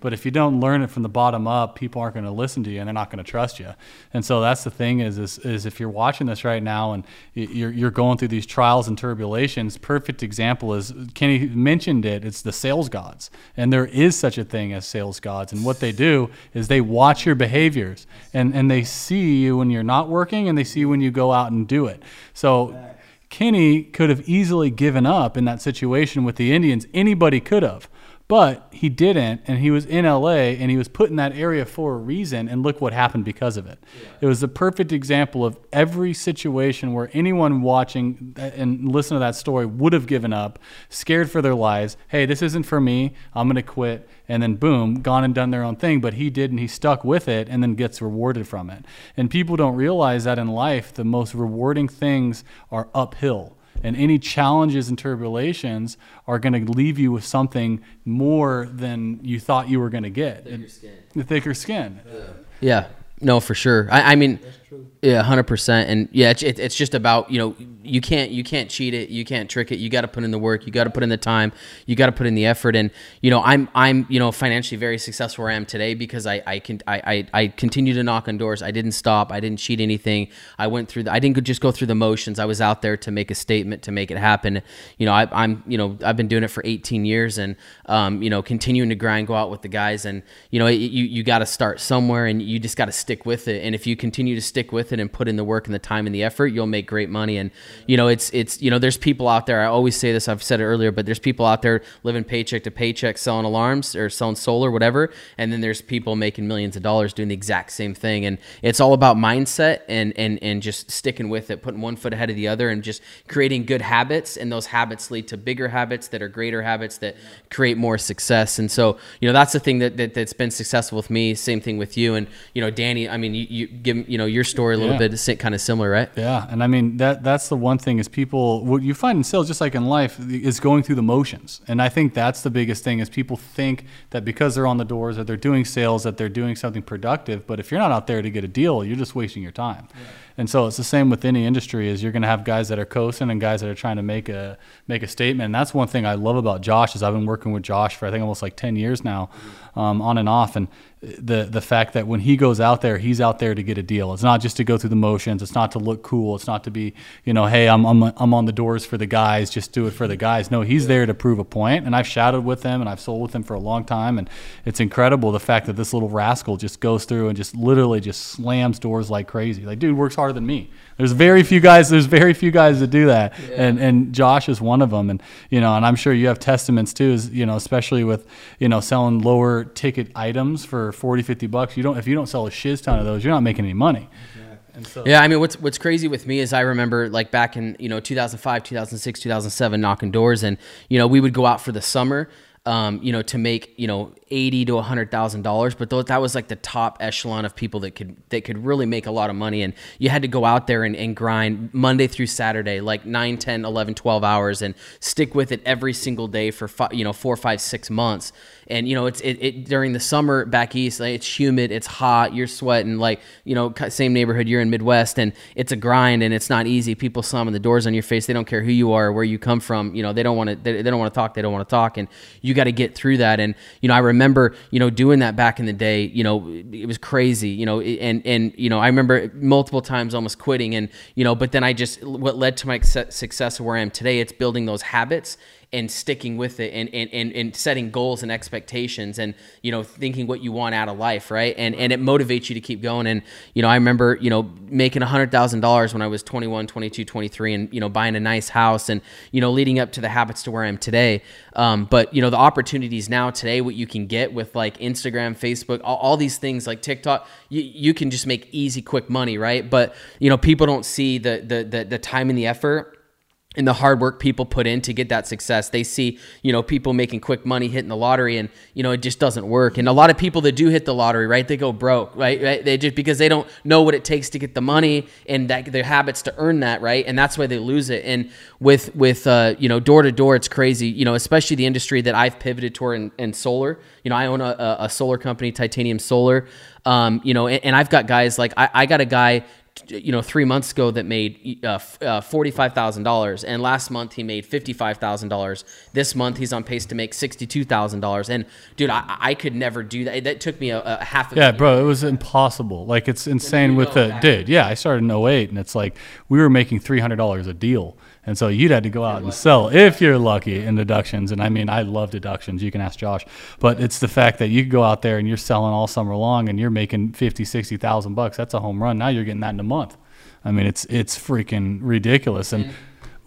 But if you don't learn it from the bottom up, people aren't going to listen to you and they're not going to trust you. And so that's the thing is is, is if you're watching this right now and you're you're going through these trials and tribulations, perfect example is Kenny mentioned it. It's the sales gods, and there is such a thing as sales gods. And what they do is they watch your behaviors and and they see you when you're not working, and they see when you go out and do it. So. Kenny could have easily given up in that situation with the Indians. Anybody could have. But he didn't, and he was in LA, and he was put in that area for a reason, and look what happened because of it. It was the perfect example of every situation where anyone watching uh, and listen to that story would have given up, scared for their lives. Hey, this isn't for me. I'm going to quit. And then, boom, gone and done their own thing. But he did, and he stuck with it, and then gets rewarded from it. And people don't realize that in life, the most rewarding things are uphill and any challenges and turbulations are going to leave you with something more than you thought you were going to get. Thicker The thicker skin. Yeah, no, for sure. I, I mean, yeah, hundred percent. And yeah, it's, it, it's just about you know you can't you can't cheat it, you can't trick it. You got to put in the work, you got to put in the time, you got to put in the effort. And you know, I'm I'm you know financially very successful where I am today because I I can I I, I continue to knock on doors. I didn't stop. I didn't cheat anything. I went through. The, I didn't just go through the motions. I was out there to make a statement to make it happen. You know, I, I'm you know I've been doing it for 18 years and um, you know continuing to grind, go out with the guys, and you know it, you you got to start somewhere and you just got to stick with it. And if you continue to stick stick with it and put in the work and the time and the effort, you'll make great money. And you know, it's it's you know, there's people out there. I always say this. I've said it earlier, but there's people out there living paycheck to paycheck, selling alarms or selling solar, whatever. And then there's people making millions of dollars doing the exact same thing. And it's all about mindset and and and just sticking with it, putting one foot ahead of the other, and just creating good habits. And those habits lead to bigger habits that are greater habits that create more success. And so you know, that's the thing that, that that's been successful with me. Same thing with you and you know, Danny. I mean, you, you give you know your story a little Yeah. bit kind of similar, right? Yeah, and I mean that that's the one thing is people what you find in sales just like in life is going through the motions. And I think that's the biggest thing is people think that because they're on the doors that they're doing sales that they're doing something productive, but if you're not out there to get a deal, you're just wasting your time. And so it's the same with any industry is you're going to have guys that are coasting and guys that are trying to make a make a statement. And that's one thing I love about Josh is I've been working with Josh for I think almost like 10 years now, um, on and off and the the fact that when he goes out there, he's out there to get a deal. It's not just to go through the motions. It's not to look cool. It's not to be, you know, hey, I'm I'm, I'm on the doors for the guys. Just do it for the guys. No, he's there to prove a point. And I've shadowed with him and I've sold with him for a long time. And it's incredible the fact that this little rascal just goes through and just literally just slams doors like crazy. Like, dude works harder than me. There's very few guys. There's very few guys that do that. And and Josh is one of them. And you know, and I'm sure you have testaments too. Is you know, especially with you know selling lower ticket items for 40, 50 bucks. You don't if you don't sell a shiz ton of those, you're not making any money. And so Yeah, I mean, what's what's crazy with me is I remember like back in you know 2005, 2006, 2007, knocking doors, and you know we would go out for the summer, um, you know, to make you know eighty to hundred thousand dollars, but th- that was like the top echelon of people that could that could really make a lot of money, and you had to go out there and, and grind Monday through Saturday, like 9, 10, 11, 12 hours, and stick with it every single day for you know four, five, six months. And you know, it's it, it during the summer back east, like, it's humid, it's hot, you're sweating, like you know, same neighborhood, you're in Midwest, and it's a grind, and it's not easy. People slamming the doors on your face. They don't care who you are, or where you come from. You know, they don't want to. They, they don't want to talk. They don't want to talk, and you got to get through that. And you know, I remember you know doing that back in the day. You know, it was crazy. You know, and and you know, I remember multiple times almost quitting, and you know, but then I just what led to my success where I am today. It's building those habits and sticking with it and, and, and, and setting goals and expectations and you know thinking what you want out of life right? And and it motivates you to keep going. And you know i remember you know making $100000 when i was 21 22 23 and you know buying a nice house and you know leading up to the habits to where i am today. Um, but you know the opportunities now today what you can get with like instagram facebook all, all these things like tiktok you, you can just make easy quick money right? But you know people don't see the the the, the time and the effort and the hard work people put in to get that success. They see, you know, people making quick money hitting the lottery and, you know, it just doesn't work. And a lot of people that do hit the lottery, right, they go broke, right? right? They just because they don't know what it takes to get the money and that their habits to earn that, right? And that's why they lose it. And with with uh, you know, door to door, it's crazy, you know, especially the industry that I've pivoted toward in, in solar. You know, I own a, a- solar company, Titanium Solar. Um, you know, and, and I've got guys like I, I got a guy you know, three months ago that made uh, uh, forty-five thousand dollars, and last month he made fifty-five thousand dollars. This month he's on pace to make sixty-two thousand dollars. And dude, I, I could never do that. That took me a, a half. A Yeah, bro, it was impossible. Like it's insane with the back. dude. Yeah, I started in 08 and it's like we were making three hundred dollars a deal, and so you'd had to go out and sell if you're lucky in deductions. And I mean, I love deductions. You can ask Josh, but it's the fact that you go out there and you're selling all summer long and you're making 50, 60,000 bucks. That's a home run. Now you're getting that in a month. I mean, it's it's freaking ridiculous. And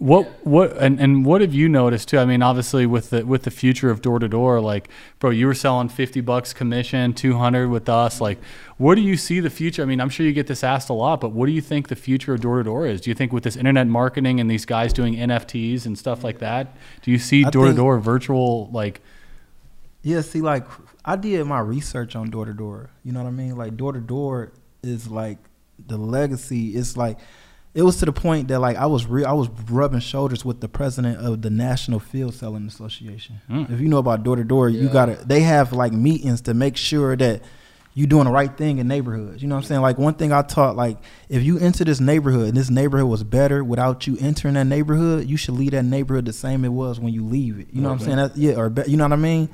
what what and, and what have you noticed too? I mean, obviously with the with the future of door to door, like bro, you were selling fifty bucks commission, two hundred with us. Like, what do you see the future? I mean, I'm sure you get this asked a lot, but what do you think the future of door to door is? Do you think with this internet marketing and these guys doing NFTs and stuff like that, do you see door to door virtual like? Yeah, see, like I did my research on door to door. You know what I mean? Like door to door is like the legacy. It's like it was to the point that like I was real. I was rubbing shoulders with the president of the National Field Selling Association. Mm. If you know about door to door, you gotta. They have like meetings to make sure that you doing the right thing in neighborhoods. You know what I'm saying? Like one thing I taught, like if you enter this neighborhood and this neighborhood was better without you entering that neighborhood, you should leave that neighborhood the same it was when you leave it. You know what I'm saying? That, yeah, or be, you know what I mean?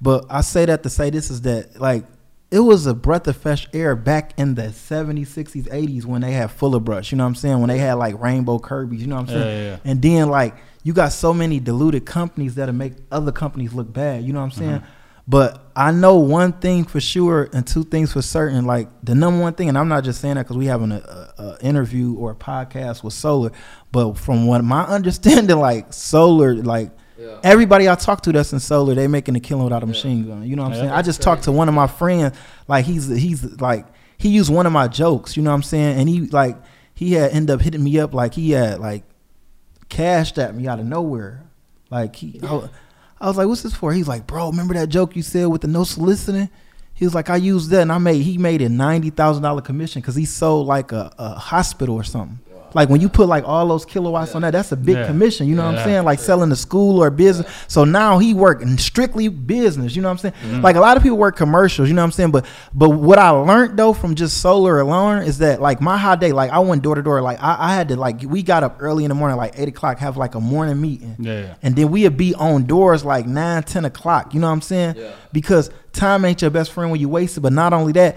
But I say that to say this is that like it was a breath of fresh air back in the 70s, 60s, 80s when they had Fuller Brush. You know what I'm saying? When they had like Rainbow Kirby's. You know what I'm saying? yeah, yeah. And then like you got so many diluted companies that'll make other companies look bad. You know what I'm saying? Mm-hmm. But I know one thing for sure and two things for certain. Like the number one thing, and I'm not just saying that because we having a, a, a interview or a podcast with Solar, but from what my understanding, like Solar, like Yeah. everybody I talk to that's in Solar, they making a killing without a machine gun. You know what I'm saying? I just talked to one of my friends, like he's he's like he used one of my jokes. You know what I'm saying? And he like he had end up hitting me up like he had like cashed at me out of nowhere. Like he, I, I was like, "What's this for?" He's like, "Bro, remember that joke you said with the no soliciting?" He was like, "I used that, and I made he made a ninety thousand dollar commission because he sold like a, a hospital or something." Like when you put like all those kilowatts on that, that's a big Yeah. commission. You know what I'm saying? Like selling to school or business. So now he working strictly business. You know what I'm saying? Mm-hmm. Like a lot of people work commercials. You know what I'm saying? But but what I learned though from just solar alone is that like my high day, like I went door to door. Like I, I had to like we got up early in the morning, like eight o'clock, have like a morning meeting. Yeah, yeah. And then we'd be on doors like nine, ten o'clock. You know what I'm saying? Yeah. Because time ain't your best friend when you waste it. But not only that,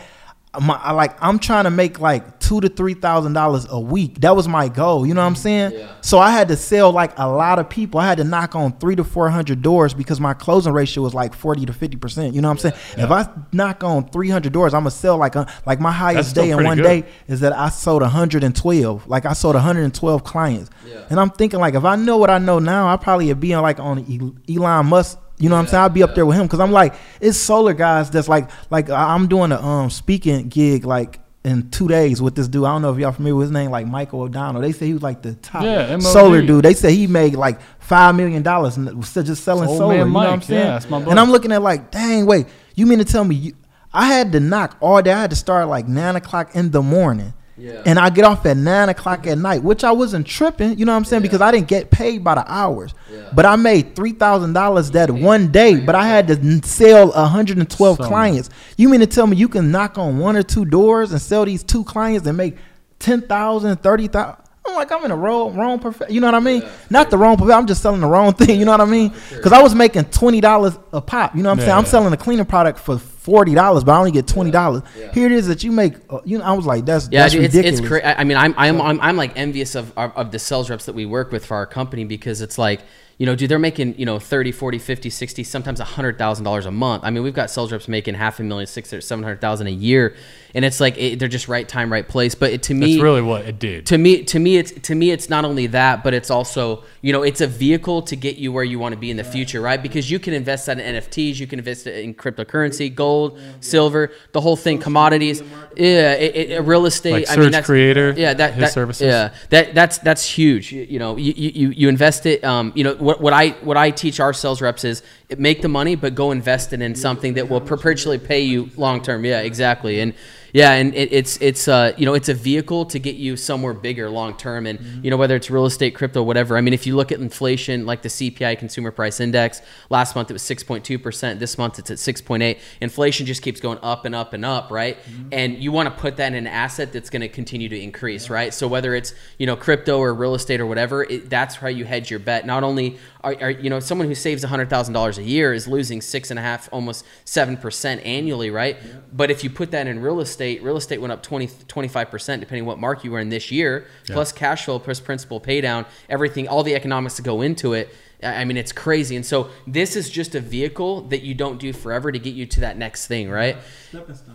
my, I like I'm trying to make like two to three thousand dollars a week. That was my goal. You know what I'm saying? Yeah. So I had to sell like a lot of people. I had to knock on three to four hundred doors because my closing ratio was like forty to fifty percent. You know what I'm saying? Yeah. If I knock on three hundred doors, I'm gonna sell like a, like my highest day in one good. day is that I sold 112. Like I sold 112 clients. Yeah. And I'm thinking like if I know what I know now, I probably would be on like on E- Elon Musk. You know what I'm saying? I'll be up there with him because I'm like it's solar guys that's like like I'm doing a um speaking gig like in two days with this dude. I don't know if y'all familiar with his name, like Michael O'Donnell. They say he was like the top Yeah, solar dude. They say he made like five million dollars just selling Old solar. man You know what I'm Mike. saying? Yeah, and. I'm looking at like, dang, wait, you mean to tell me you? I had to knock all day. I had to start like nine o'clock in the morning. Yeah. And I get off at nine o'clock at night, which I wasn't tripping, you know what I'm saying? Because I didn't get paid by the hours. Yeah. But I made three thousand dollars that one day, but I had to n- sell hundred and twelve So much. clients. You mean to tell me you can knock on one or two doors and sell these two clients and make ten thousand, thirty thousand? I'm like, I'm in the wrong, wrong perfect. You know what I mean? Not the wrong. perfect. I'm just selling the wrong thing. You know what I mean? Because I was making twenty dollars a pop. You know what I'm saying? Yeah, I'm selling a cleaning product for forty dollars, but I only get twenty dollars. Yeah. Here it is that you make. Uh, you know, I was like, that's Yeah, that's dude, it's, ridiculous. it's crazy. I mean, I'm, I'm, I'm, I'm like envious of, of, of the sales reps that we work with for our company because it's like, you know, dude, they're making, you know, 30, 40, 50, 60, sometimes $100,000 a month. I mean, we've got sales reps making half a million, six or 700,000 a year. And it's like, it, they're just right time, right place. But it, to me, That's really what it did. to me to me it's to me it's not only that but it's also you know it's a vehicle to get you where you want to be in the future right because you can invest that in nfts you can invest it in cryptocurrency gold silver the whole thing commodities yeah it, it, real estate Like i mean that's Creator, yeah that, his that services. yeah that that's that's huge you, you know you, you you invest it um you know what, what i what i teach our sales reps is make the money but go invest it in something that will perpetually pay you long term yeah exactly and yeah, and it, it's it's uh you know it's a vehicle to get you somewhere bigger long term, and you know whether it's real estate, crypto, whatever. I mean, if you look at inflation, like the CPI Consumer Price Index, last month it was six point two percent. This month it's at six point eight. Inflation just keeps going up and up and up, right? And you want to put that in an asset that's going to continue to increase, right? So whether it's you know crypto or real estate or whatever, it, that's how you hedge your bet. Not only are, are you know someone who saves hundred thousand dollars a year is losing six and a half, almost seven percent annually, right? But if you put that in real estate, real estate went up 20, 25% depending what mark you were in this year, plus cash flow, plus principal pay down, everything, all the economics that go into it. I I mean, it's crazy. And so this is just a vehicle that you don't do forever to get you to that next thing, right?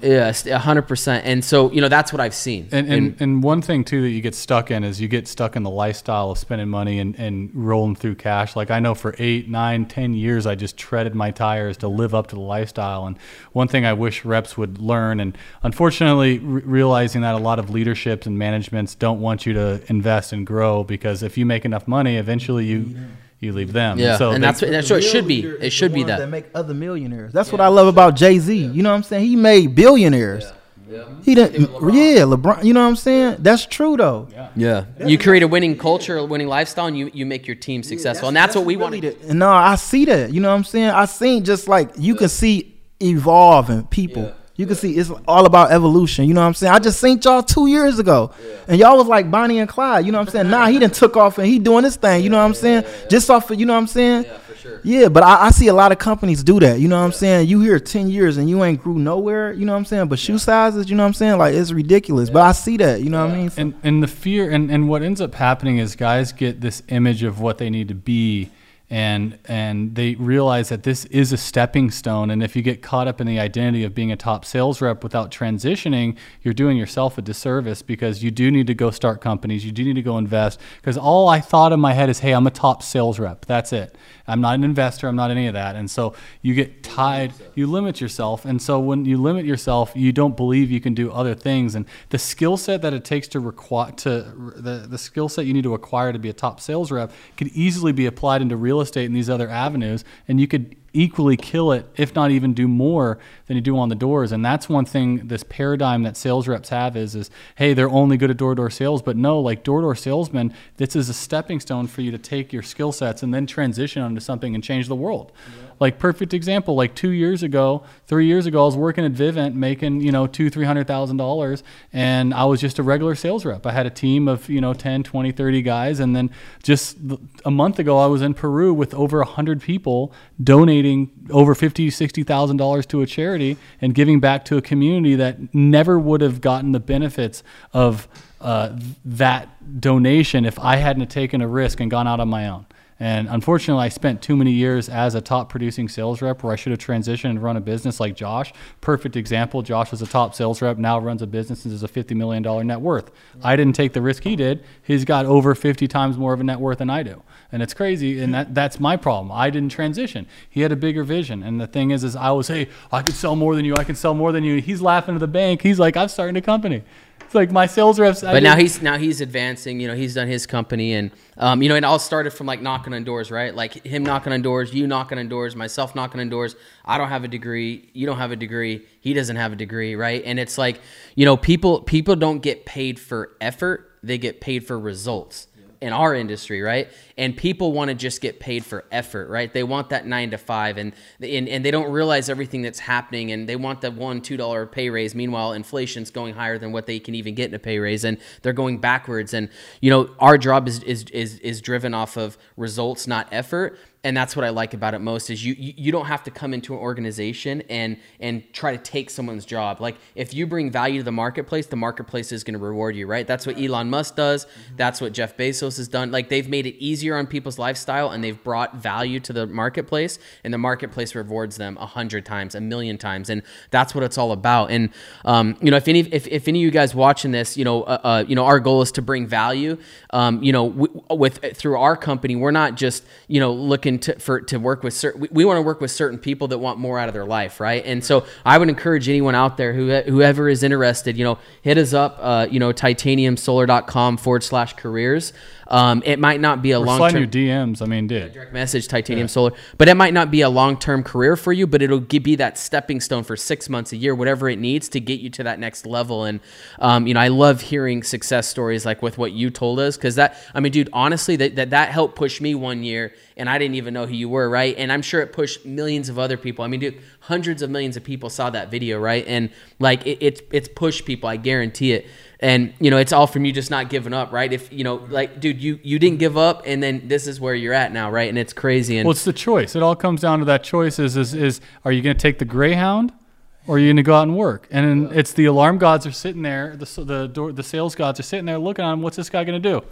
Yes, a hundred percent. And so, you know, that's what I've seen. And, and and one thing too that you get stuck in is you get stuck in the lifestyle of spending money and, and rolling through cash. Like I know for eight, nine, ten years I just treaded my tires to live up to the lifestyle. And one thing I wish reps would learn, and unfortunately re- realizing that a lot of leaderships and managements don't want you to invest and grow because if you make enough money, eventually you you leave them. Yeah, so and they- that's what, that's what it should be. It should be that. that make other millionaires. That's what I love about Jay Z. You know what I'm saying? He made billionaires. Yeah, He didn't. Yeah, LeBron. You know what I'm saying? That's true though. Yeah. You create a winning culture, a winning lifestyle, and you, you make your team successful. and that's, what we want really to the- No, I see that. You know what I'm saying? I seen just like you can see evolving people. Yeah. You can see it's all about evolution. You know what I'm saying? I just seen y'all two years ago, and y'all was like Bonnie and Clyde. You know what I'm saying? Nah, he done took off and he doing this thing. You know what I'm saying? Just off of you know what I'm saying? Yeah, for sure. Yeah, but I, I see a lot of companies do that. You know what I'm saying? You hear 10 years and you ain't grew nowhere. You know what I'm saying? But shoe sizes, you know what I'm saying? Like, it's ridiculous. But I see that. You know what I mean? So- and and the fear and and what ends up happening is guys get this image of what they need to be and and they realize that this is a stepping stone. And if you get caught up in the identity of being a top sales rep without transitioning you're doing yourself a disservice because you do need to go start companies. You do need to go invest because all i thought in my head is hey i'm a top sales rep. That's it. I'm not an investor. I'm not any of that. And so you get tied you limit yourself. And so when you limit yourself you don't believe you can do other things. And the skill set that it takes to require to the, the skill set you need to acquire to be a top sales rep could easily be applied into real estate and these other avenues, and you could equally kill it, if not even do more than you do on the doors. And that's one thing this paradigm that sales reps have is is hey, they're only good at door-to-door sales, but no, like door-to-door salesmen, this is a stepping stone for you to take your skill sets and then transition onto something and change the world. Yeah. Like perfect example, like two years ago, three years ago, I was working at Vivint making, you know, two, three hundred thousand dollars and I was just a regular sales rep. I had a team of, you know, 10, 20, 30 guys. And then just a month ago I was in Peru with over hundred people donating over fifty, sixty thousand dollars to a charity and giving back to a community that never would have gotten the benefits of uh, that donation if I hadn't taken a risk and gone out on my own. And unfortunately, I spent too many years as a top producing sales rep where I should have transitioned and run a business like Josh. Perfect example. Josh was a top sales rep, now runs a business and is a $50 million net worth. I didn't take the risk he did. He's got over 50 times more of a net worth than I do. And it's crazy. And that, that's my problem. I didn't transition. He had a bigger vision. And the thing is, is I was, hey, I could sell more than you. I can sell more than you. He's laughing to the bank. He's like, I'm starting a company. It's like my sales reps. But now he's now he's advancing. You know, he's done his company, and um, you know, it all started from like knocking on doors, right? Like him knocking on doors, you knocking on doors, myself knocking on doors. I don't have a degree. You don't have a degree. He doesn't have a degree, right? And it's like, you know, people people don't get paid for effort; they get paid for results in our industry, right? And people want to just get paid for effort, right? They want that nine to five, and and, and they don't realize everything that's happening, and they want that one two dollar pay raise. Meanwhile, inflation's going higher than what they can even get in a pay raise, and they're going backwards. And you know, our job is is is, is driven off of results, not effort and that's what I like about it most is you, you don't have to come into an organization and and try to take someone's job. Like if you bring value to the marketplace, the marketplace is going to reward you, right? That's what Elon Musk does. Mm-hmm. That's what Jeff Bezos has done. Like they've made it easier on people's lifestyle and they've brought value to the marketplace, and the marketplace rewards them a hundred times, a million times, and that's what it's all about. And um, you know, if any if, if any of you guys watching this, you know, uh, uh, you know, our goal is to bring value. Um, you know, w- with through our company, we're not just you know looking looking to for to work with certain we, we want to work with certain people that want more out of their life right and so i would encourage anyone out there who whoever is interested you know hit us up uh, you know titaniumsolar.com forward slash careers um, it might not be a long term DMs. I mean, did direct message Titanium yeah. Solar, but it might not be a long term career for you. But it'll give, be that stepping stone for six months, a year, whatever it needs to get you to that next level. And um, you know, I love hearing success stories like with what you told us because that I mean, dude, honestly, that, that that helped push me one year, and I didn't even know who you were, right? And I'm sure it pushed millions of other people. I mean, dude, hundreds of millions of people saw that video, right? And like it, it's it's pushed people. I guarantee it and you know it's all from you just not giving up right if you know like dude you you didn't give up and then this is where you're at now right and it's crazy and well it's the choice it all comes down to that choice is is, is are you going to take the greyhound or are you going to go out and work and it's the alarm gods are sitting there the the door, the sales gods are sitting there looking at him what's this guy going to do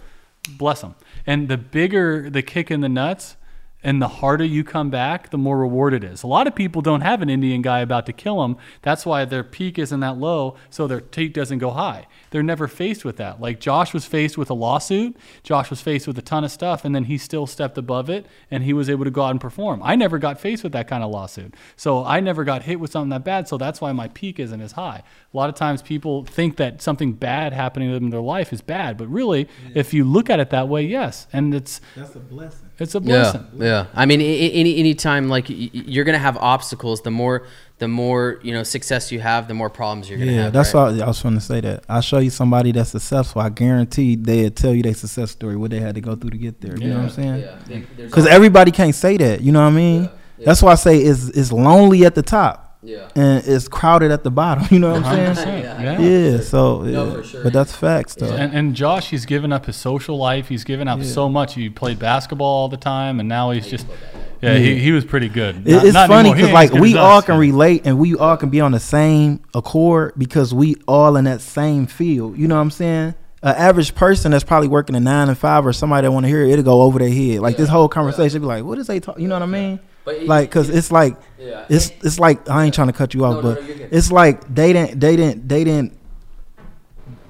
bless him and the bigger the kick in the nuts and the harder you come back, the more reward it is. A lot of people don't have an Indian guy about to kill them. That's why their peak isn't that low, so their peak doesn't go high they're never faced with that. Like Josh was faced with a lawsuit, Josh was faced with a ton of stuff, and then he still stepped above it and he was able to go out and perform. I never got faced with that kind of lawsuit. So I never got hit with something that bad. So that's why my peak isn't as high. A lot of times people think that something bad happening to them in their life is bad, but really, yeah. if you look at it that way, yes. And it's that's a blessing. It's a blessing. Yeah, yeah. I mean, any any time like you're gonna have obstacles, the more the more you know success you have, the more problems you're gonna have. yeah, have. that's right? all I was trying to say. That I show you somebody that's successful, I guarantee they'll tell you their success story, what they had to go through to get there. Yeah. You know what I'm saying? Yeah. Because everybody can't say that. You know what I mean? Yeah. That's why I say it's it's lonely at the top. Yeah. And it's crowded at the bottom. You know what I'm saying? yeah. yeah. So, no, yeah. Sure. but that's facts, though. And, and, Josh, he's given up his social life. He's given up so much. He played basketball all the time, and now he's just yeah, yeah. He, he was pretty good. Not, it's not funny because like we all can relate and we all can be on the same accord because we all in that same field. You know what I'm saying? an average person that's probably working a nine and five or somebody that want to hear it, it'll go over their head. Like this whole conversation, be like, what is they talk? You know what I mean? But Like, cause it's like, Yeah. it's it's like I ain't trying to cut you off, No, no, but no, you're it's like they didn't they didn't they didn't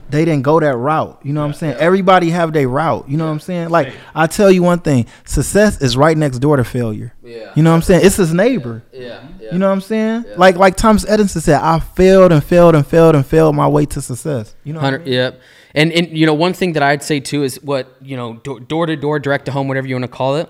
they didn't go that route. You know what I'm saying? Everybody have their route. You know what I'm saying? Like I tell you one thing, success is right next door to failure. Yeah. You know what I'm saying? It's his neighbor. Yeah. yeah. You know what I'm saying? Yeah. Like like Thomas Edison said, I failed and failed and failed and failed my way to success. You know what I mean? yep. And and you know one thing that I'd say too is what you know door to door, direct to home, whatever you want to call it,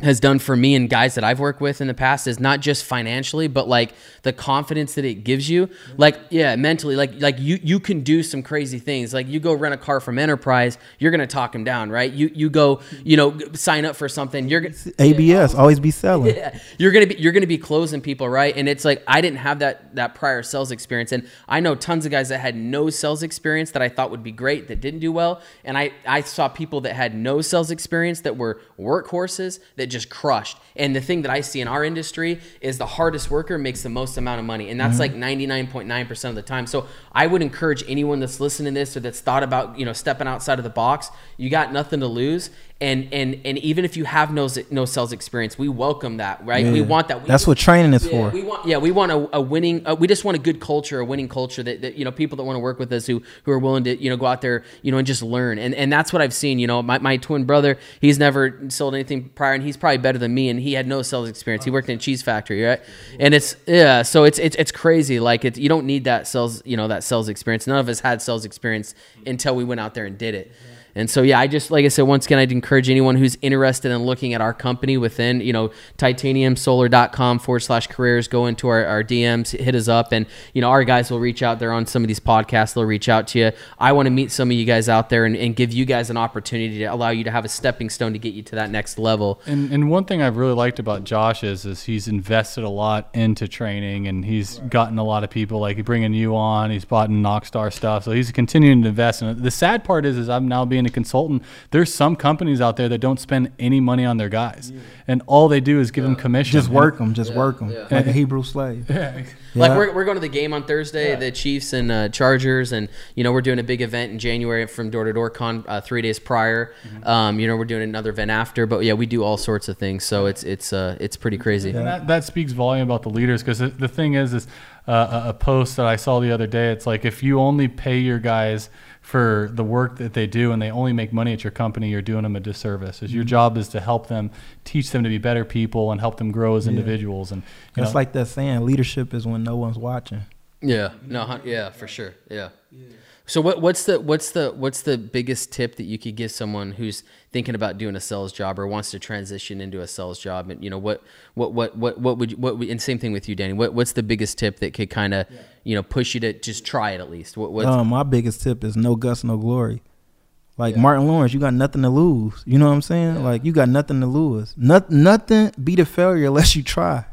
has done for me and guys that I've worked with in the past is not just financially, but like the confidence that it gives you. Like yeah, mentally, like like you you can do some crazy things. Like you go rent a car from Enterprise, you're gonna talk them down, right? You you go you know sign up for something, you're gonna ABS always be selling. yeah. You're gonna be you're gonna be closing people, right? And it's like I didn't have that that prior sales experience, and I know tons of guys that had no sales experience that I thought would be great that didn't do well, and I I saw people that had no sales experience that were workhorses that just crushed. And the thing that I see in our industry is the hardest worker makes the most amount of money, and that's like 99.9 percent of the time. So I would encourage anyone that's listening to this or that's thought about you know stepping outside of the box, you got nothing to lose. And, and and even if you have no no sales experience, we welcome that, right? We want that. We, That's what training is yeah, for. we want yeah, we want a, a winning. Uh, we just want a good culture, a winning culture that, that you know people that want to work with us who who are willing to you know go out there you know and just learn. And and that's what I've seen. You know, my, my twin brother, he's never sold anything prior, and he's probably better than me, and he had no sales experience. He worked in a cheese factory, right? And it's yeah, so it's it's it's crazy. Like it's you don't need that sales you know that sales experience. None of us had sales experience until we went out there and did it. And so, yeah, I just, like I said, once again, I'd encourage anyone who's interested in looking at our company within, you know, titaniumsolar.com forward slash careers, go into our, our DMs, hit us up. And, you know, our guys will reach out. They're on some of these podcasts. They'll reach out to you. I want to meet some of you guys out there and, and give you guys an opportunity to allow you to have a stepping stone to get you to that next level. And, and one thing I've really liked about Josh is is he's invested a lot into training and he's gotten a lot of people like bringing you on. He's bought in Knockstar stuff, so he's continuing to invest. And the sad part is, is I'm now being a consultant. There's some companies out there that don't spend any money on their guys, and all they do is give them commission. Just work them, just work 'em. yeah. like a Hebrew slave. Yeah. Like we're, we're going to the game on Thursday, the Chiefs and uh, Chargers, and you know we're doing a big event in January from Door to Door Con uh, three days prior. Um, you know we're doing another event after, but yeah, we do all sorts of things, so it's it's uh, it's pretty crazy. And that, that speaks volume about the leaders because the, the thing is, is uh, a a post that I saw the other day. It's like if you only pay your guys for the work that they do and they only make money at your company, you're doing them a disservice. Is your mm-hmm. job is to help them, teach them to be better people, and help them grow as individuals. And you It's like that saying, leadership is when no one's watching. Yeah, no, hun- yeah, for sure, yeah. So what what's the what's the what's the biggest tip that you could give someone who's thinking about doing a sales job or wants to transition into a sales job? And you know what what what what what would you, what would, and same thing with you, Danny. What what's the biggest tip that could kind of you know push you to just try it at least? What what's, Um, my biggest tip is no guts, no glory. Like Martin Lawrence, you got nothing to lose. You know what I'm saying? Like you got nothing to lose. Not, nothing beat a failure unless you try.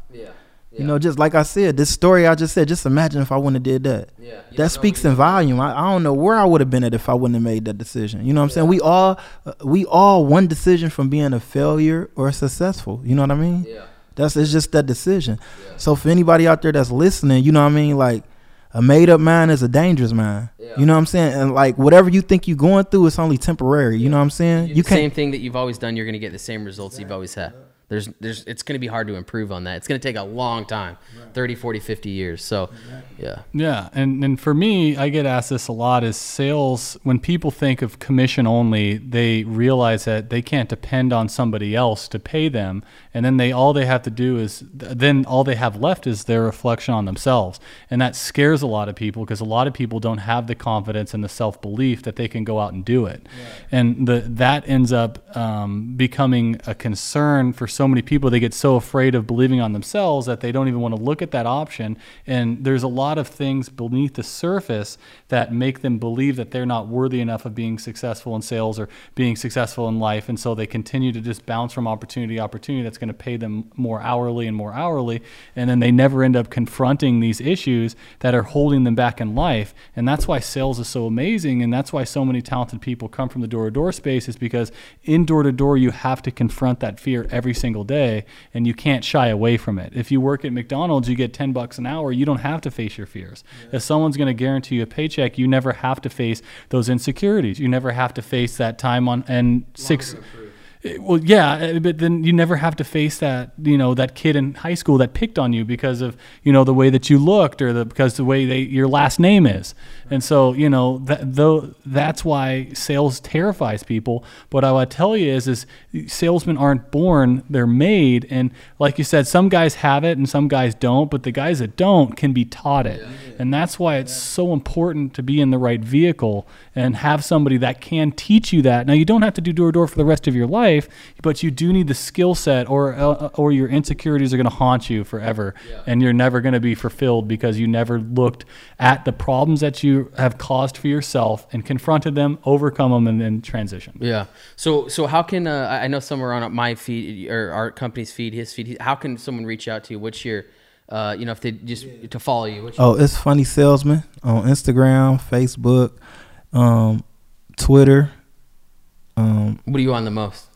Yeah, You know, just like I said, this story I just said, just imagine if I wouldn't have did that. yeah, That know speaks in volume. I, I don't know where I would have been at if I wouldn't have made that decision. You know what I'm saying? We all uh, we all one decision from being a failure or successful. You know what I mean? yeah. That's it's just that decision. Yeah. So for anybody out there that's listening, you know what I mean? Like a made up mind is a dangerous mind. Yeah. You know what I'm saying? And like whatever you think you're going through, it's only temporary. You know what I'm saying? You You the same can't. thing that you've always done. You're going to get the same results you've always had. There's, there's, it's going to be hard to improve on that. It's going to take a long time, 30, 40, 50 years. So, yeah. Yeah, and and for me, I get asked this a lot: is sales when people think of commission only, they realize that they can't depend on somebody else to pay them, and then they all they have to do is then all they have left is their reflection on themselves, and that scares a lot of people because a lot of people don't have the confidence and the self belief that they can go out and do it, and the that ends up um, becoming a concern for so many people. They get so afraid of believing on themselves that they don't even want to look at that option. And there's a lot of things beneath the surface that make them believe that they're not worthy enough of being successful in sales or being successful in life. And so they continue to just bounce from opportunity to opportunity that's going to pay them more hourly and more hourly. And then they never end up confronting these issues that are holding them back in life. And that's why sales is so amazing. And that's why so many talented people come from the door to door space is because in door to door, you have to confront that fear every single day, and you can't shy away from it. If you work at McDonald's, you get 10 bucks an hour, you don't have to face your fears. If someone's going to guarantee you a paycheck, you never have to face those insecurities. You never have to face that time on and six well, yeah, uh, but then you never have to face that, you know, that kid in high school that picked on you because of, you know, the way that you looked or the because the way they your last name is. And so, you know, that though that's why sales terrifies people. But what I would tell you is is salesmen aren't born, they're made and like you said, some guys have it and some guys don't, but the guys that don't can be taught it. And that's why it's so important to be in the right vehicle and have somebody that can teach you that. Now you don't have to do door to door for the rest of your life, but you do need the skill set, or uh, or your insecurities are going to haunt you forever, yeah. and you're never going to be fulfilled because you never looked at the problems that you have caused for yourself and confronted them, overcome them, and then transition. Yeah. So so how can uh, I know somewhere on my feed or our company's feed, his feed, how can someone reach out to you? What's your uh, you know, if they just yeah. to follow you. oh, it's funny salesman on Instagram, Facebook, um, Twitter. Um, what are you on the most?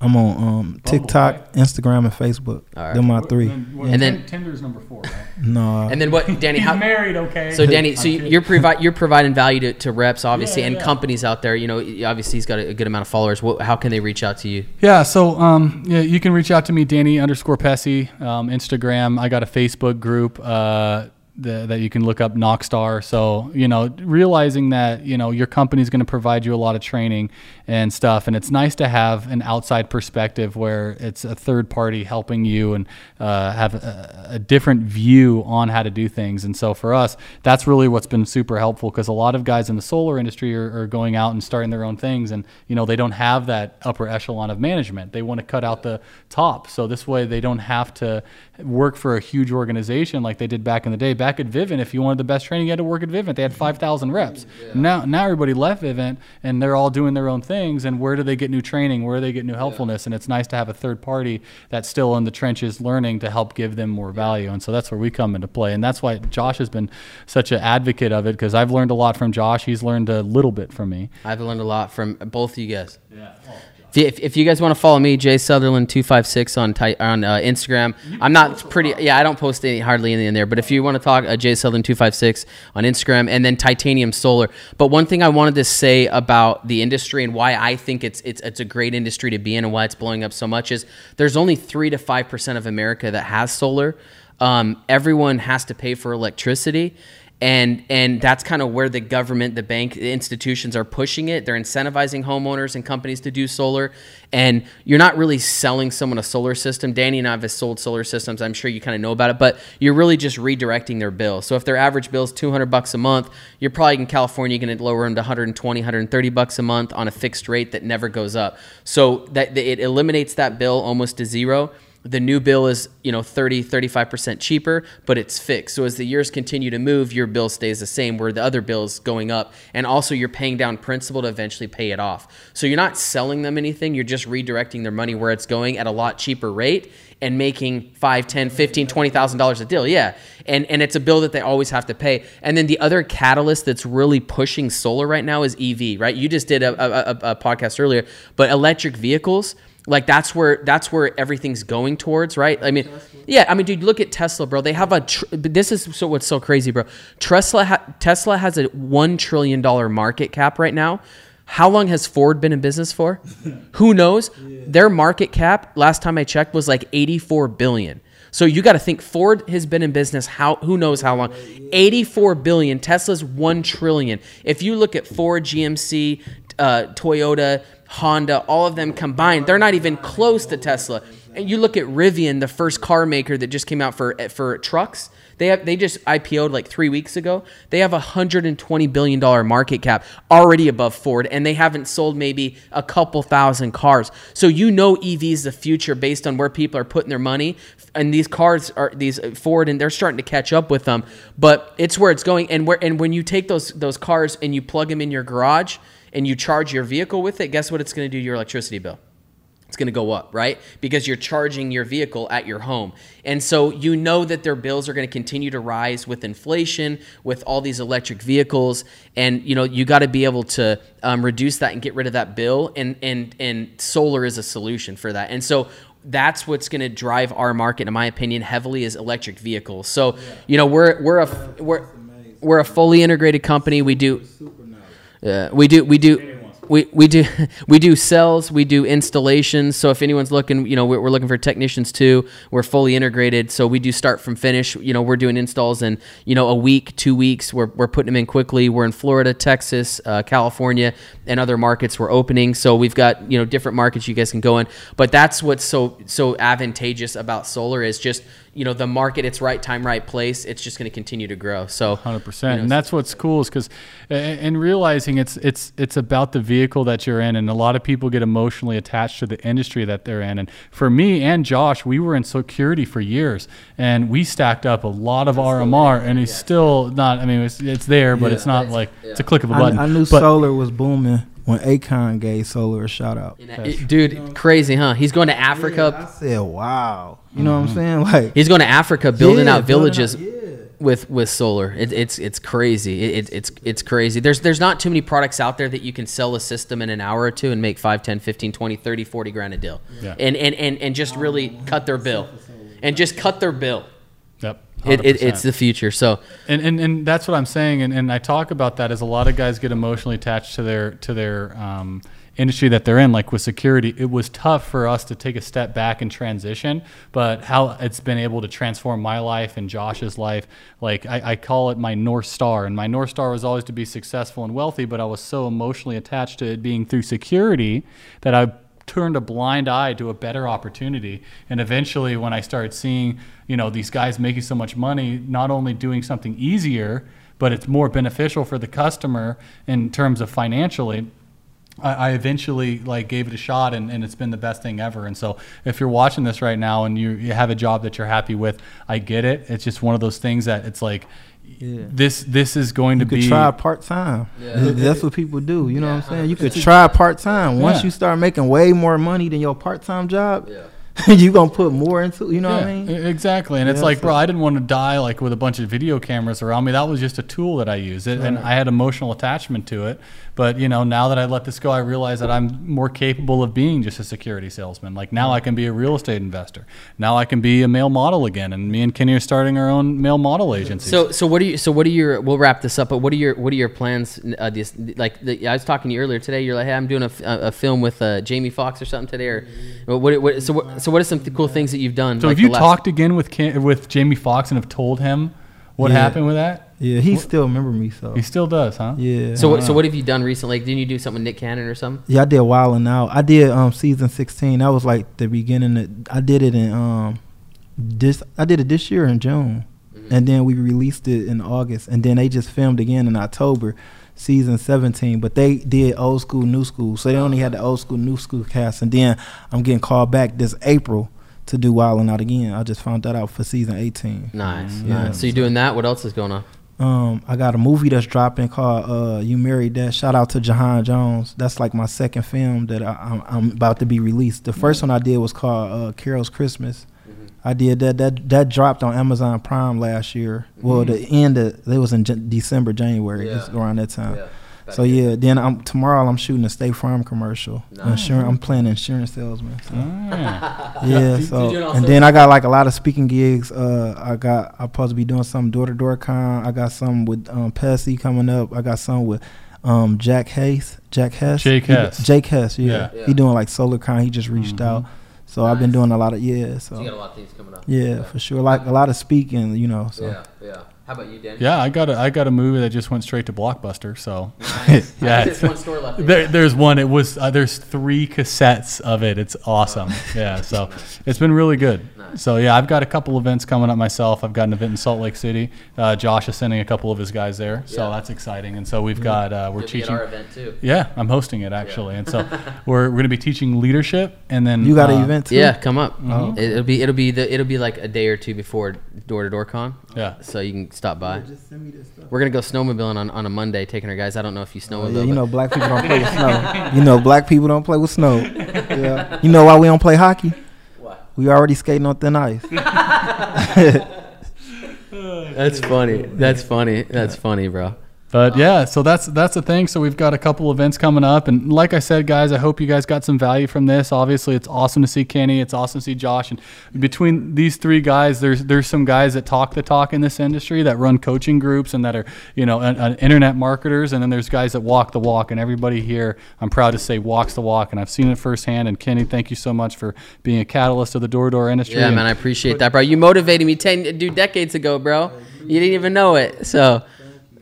I'm on um, TikTok, right? Instagram, and Facebook. All right. They're my three. And, and then Tinder's number four, right? no. And then what, Danny? He's how, married, okay. So Danny, so you're provide you're providing value to, to reps, obviously, yeah, and yeah. companies out there. You know, obviously he's got a, good amount of followers. What, how can they reach out to you? Yeah, so um, yeah, you can reach out to me, Danny underscore Pessy, um, Instagram. I got a Facebook group. Uh, the, that you can look up Knockstar. So you know, realizing that you know your company is going to provide you a lot of training and stuff, and it's nice to have an outside perspective where it's a third party helping you and uh, have a, a, different view on how to do things. And so for us, that's really what's been super helpful because a lot of guys in the solar industry are, are going out and starting their own things, and you know they don't have that upper echelon of management. They want to cut out the top, so this way they don't have to work for a huge organization like they did back in the day. Back at Vivint, if you wanted the best training, you had to work at Vivint. They had 5,000 reps. Yeah. Now, now everybody left Vivint and they're all doing their own things. And where do they get new training? Where do they get new helpfulness? Yeah. And it's nice to have a third party that's still in the trenches learning to help give them more value. And so that's where we come into play. And that's why Josh has been such an advocate of it because I've learned a lot from Josh. He's learned a little bit from me. I've learned a lot from both of you guys. Yeah. Oh. If, if you guys want to follow me, Jay Sutherland two five six on ty- on uh, Instagram. I'm not pretty. Yeah, I don't post any hardly anything in there. But if you want to talk, uh, Jay Sutherland two five six on Instagram, and then Titanium Solar. But one thing I wanted to say about the industry and why I think it's it's it's a great industry to be in and why it's blowing up so much is there's only three to five percent of America that has solar. Um, everyone has to pay for electricity and and that's kind of where the government the bank the institutions are pushing it. They're incentivizing homeowners and companies to do solar. And you're not really selling someone a solar system. Danny and i have sold solar systems. I'm sure you kind of know about it but you're really just redirecting their bill. So if their average bill is 200 bucks a month you're probably in california going to lower them to 120 130 bucks a month on a fixed rate that never goes up. So that it eliminates that bill almost to zero the new bill is you know 30 35% cheaper but it's fixed. So as the years continue to move your bill stays the same where the other bill is going up and also you're paying down principal to eventually pay it off. So you're not selling them anything you're just redirecting their money where it's going at a lot cheaper rate and making 5 10 15 20000 dollars a deal yeah. And and it's a bill that they always have to pay. And then the other catalyst that's really pushing solar right now is ev right? You just did a, a, a podcast earlier but electric vehicles like that's where that's where everything's going towards, right? I mean, yeah, I mean, dude, look at Tesla, bro. They have a. Tr- this is so what's so crazy, bro. Tesla ha- Tesla has a one trillion dollar market cap right now. How long has Ford been in business for? Who knows? Yeah. Their market cap last time I checked was like eighty four billion. So you got to think Ford has been in business how who knows how long. 84 billion, Tesla's 1 trillion. If you look at Ford, GMC, uh, Toyota, Honda, all of them combined, they're not even close to Tesla. And you look at Rivian, the first car maker that just came out for for trucks. They have they just IPO'd like three weeks ago. They have a hundred and twenty billion dollar market cap, already above Ford, and they haven't sold maybe a couple thousand cars. So you know EV is the future based on where people are putting their money. And these cars are these uh, Ford, and they're starting to catch up with them. But it's where it's going. And where and when you take those those cars and you plug them in your garage and you charge your vehicle with it, guess what it's going to do to your electricity bill? It's going to go up, right? Because you're charging your vehicle at your home. And so you know that their bills are going to continue to rise with inflation, with all these electric vehicles. And, you know, you got to be able to um, reduce that and get rid of that bill. And, and, and solar is a solution for that. And so that's what's going to drive our market, in my opinion, heavily is electric vehicles. So, you know, we're we're a we're we're a fully integrated company. We do we do we do we, we do we do cells we do installations. So if anyone's looking you know we're, we're looking for technicians too. We're fully integrated. So we do start from finish. You know we're doing installs in you know a week two weeks. We're, we're putting them in quickly. We're in florida texas uh, california and other markets we're opening. So we've got you know different markets you guys can go in. But that's what's so so advantageous about solar is just you know the market it's right time right place it's just going to continue to grow so Hundred percent, and that's what's cool is because, and realizing it's it's it's about the vehicle that you're in, and a lot of people get emotionally attached to the industry that they're in. And for me and Josh, we were in security for years, and we stacked up a lot of RMR, and it's still not. I mean, it's, it's there, but Yeah. it's not like it's a click of a button. I knew But- solar was booming when Akon gave solar a shout out. dude crazy huh he's going to africa I said, "Wow," you know what I'm mm-hmm. saying? Like He's going to Africa, building Yeah, out building villages out- yeah. with with solar. It, it's it's crazy. It, it, it's it's crazy. There's there's not too many products out there that you can sell a system in an hour or two and make 5, 10, 15, 20, 30, 40 grand a deal. Yeah. And, and and and just really cut their bill. And just cut their bill. It, it, it's the future. So and, and and that's what I'm saying, and, and I talk about that as a lot of guys get emotionally attached to their to their um, industry that they're in. Like with security, it was tough for us to take a step back and transition, but how it's been able to transform my life and Josh's life, like I, I call it my north star, and my north star was always to be successful and wealthy, but I was so emotionally attached to it being through security that I turned a blind eye to a better opportunity. And eventually when i started seeing you know these guys making so much money not only doing something easier but it's more beneficial for the customer in terms of financially I, I eventually like gave it a shot and, and it's been the best thing ever and so if you're watching this right now and you, you have a job that you're happy with i get it it's just one of those things that it's like Yeah. this this is going you to could be try part time. Yeah. That's what people do. You know what I'm saying? You could try part time. Once Yeah. you start making way more money than your part time job, you gonna put more into. You know what I mean? Exactly. And it's like, so- bro, I didn't want to die like with a bunch of video cameras around me. That was just a tool that I used. It, and I had emotional attachment to it. But, you know, now that I let this go, I realize that I'm more capable of being just a security salesman. Like now I can be a real estate investor. Now I can be a male model again. And me and Kenny are starting our own male model agency. So so what are you so what are your we'll wrap this up but what are your what are your plans uh, this, like the, I was talking to you earlier today you're like hey I'm doing a film with uh, Jamie Foxx or something today or what, what so what so what are some th- cool things that you've done So like have you last- talked again with Ken, with Jamie Foxx and have told him what Yeah. happened with that? Yeah, he still remember me. So He still does, huh? yeah. so what so what have you done recently like didn't you do something with Nick Cannon or something Yeah, I did Wild 'N Out. I did um season sixteen. That was like the beginning. Of, I did it in um this. I did it this year in June, and then we released it in August, and then they just filmed again in October, season seventeen. But they did old school, new school, so they only had the old school, new school cast. And then I'm getting called back this April to do Wild 'N Out again. I just found that out for season eighteen. nice Yeah. nice so you're doing that what else is going on Um, I got a movie that's dropping called uh, "You Married That." Shout out to Jahan Jones. That's like my second film that I, I'm, I'm about to be released. The first one I did was called uh, "Carol's Christmas." I did that. That that dropped on Amazon Prime last year. Well, the end of it was in Jan- December, January, Yeah. around that time. So yeah, then I'm tomorrow. I'm shooting a State Farm commercial. Insurance. I'm playing insurance salesman. So. Ah. Yeah, so you doing all and then I got like a lot of speaking gigs. Uh, I got I'm supposed to be doing some door to door con. I got some with um Pessy coming up. I got some with um Jack Hayes, Jack Hess, Jake He- Hess. Jake Hess. Yeah. Yeah. Yeah. he doing like solar con. He just reached out. So I've been doing a lot of yeah. So so you got a lot of things coming up yeah, for sure. Like a lot of speaking, you know. So yeah how about you Dan Yeah, I got a I got a movie that just went straight to Blockbuster. So yeah, there's one store left there, there's one. It was uh, there's three cassettes of it. It's awesome. Yeah, so it's been really good. So yeah, I've got a couple events coming up myself. I've got an event in Salt Lake City. Uh, Josh is sending a couple of his guys there, so Yeah. that's exciting. And so we've got uh, we're teaching. our event too Yeah, I'm hosting it actually, and so we're, we're going to be teaching leadership, and then you got uh, an event too. Yeah, come up. Oh. It, it'll be it'll be the it'll be like a day or two before door to door con. Yeah. So you can stop by. Just send me this stuff. We're gonna go snowmobiling on, on a Monday, taking our guys. I don't know if you snowmobile. Oh, yeah, you know, black people don't play with snow. You know, black people don't play with snow. Yeah. You know why we don't play hockey? What? We already skating on thin ice. That's funny. That's funny. That's funny, bro. But yeah, so that's that's the thing. So we've got a couple events coming up, and like I said, guys, I hope you guys got some value from this. Obviously, it's awesome to see Kenny. It's awesome to see Josh, and between these three guys, there's there's some guys that talk the talk in this industry that run coaching groups and that are you know an, an internet marketers, and then there's guys that walk the walk. And everybody here, I'm proud to say, walks the walk, and I've seen it firsthand. And Kenny, thank you so much for being a catalyst of the door to door industry. Yeah, And- man, I appreciate that, bro. You motivated me ten, dude, decades ago, bro. You didn't even know it. So,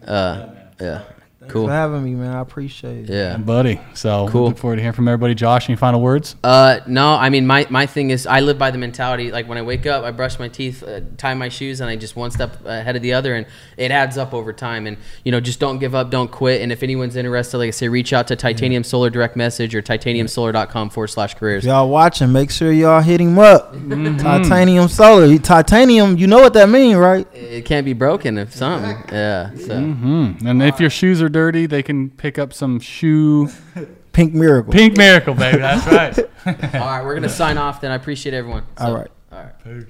uh, yeah, cool. for having me, man. I appreciate it. Yeah. buddy. So Cool. look forward to hearing from everybody. Josh, any final words? Uh, no, I mean my, my thing is I live by the mentality like when I wake up, I brush my teeth, uh, tie my shoes, and I just one step ahead of the other, and it adds up over time. And you know, just don't give up, don't quit. And if anyone's interested, like I say, reach out to Titanium Solar direct message or titaniumsolar.com forward slash careers. Y'all watching, make sure y'all hit him up. Mm-hmm. Titanium solar. Titanium, you know what that means, right? It can't be broken if something. Yeah. So Hmm. And if your shoes are dirty, they can pick up some shoe Pink miracle. pink miracle, baby. That's right. all right, we're gonna sign off. Then I appreciate everyone. So- All right. All right.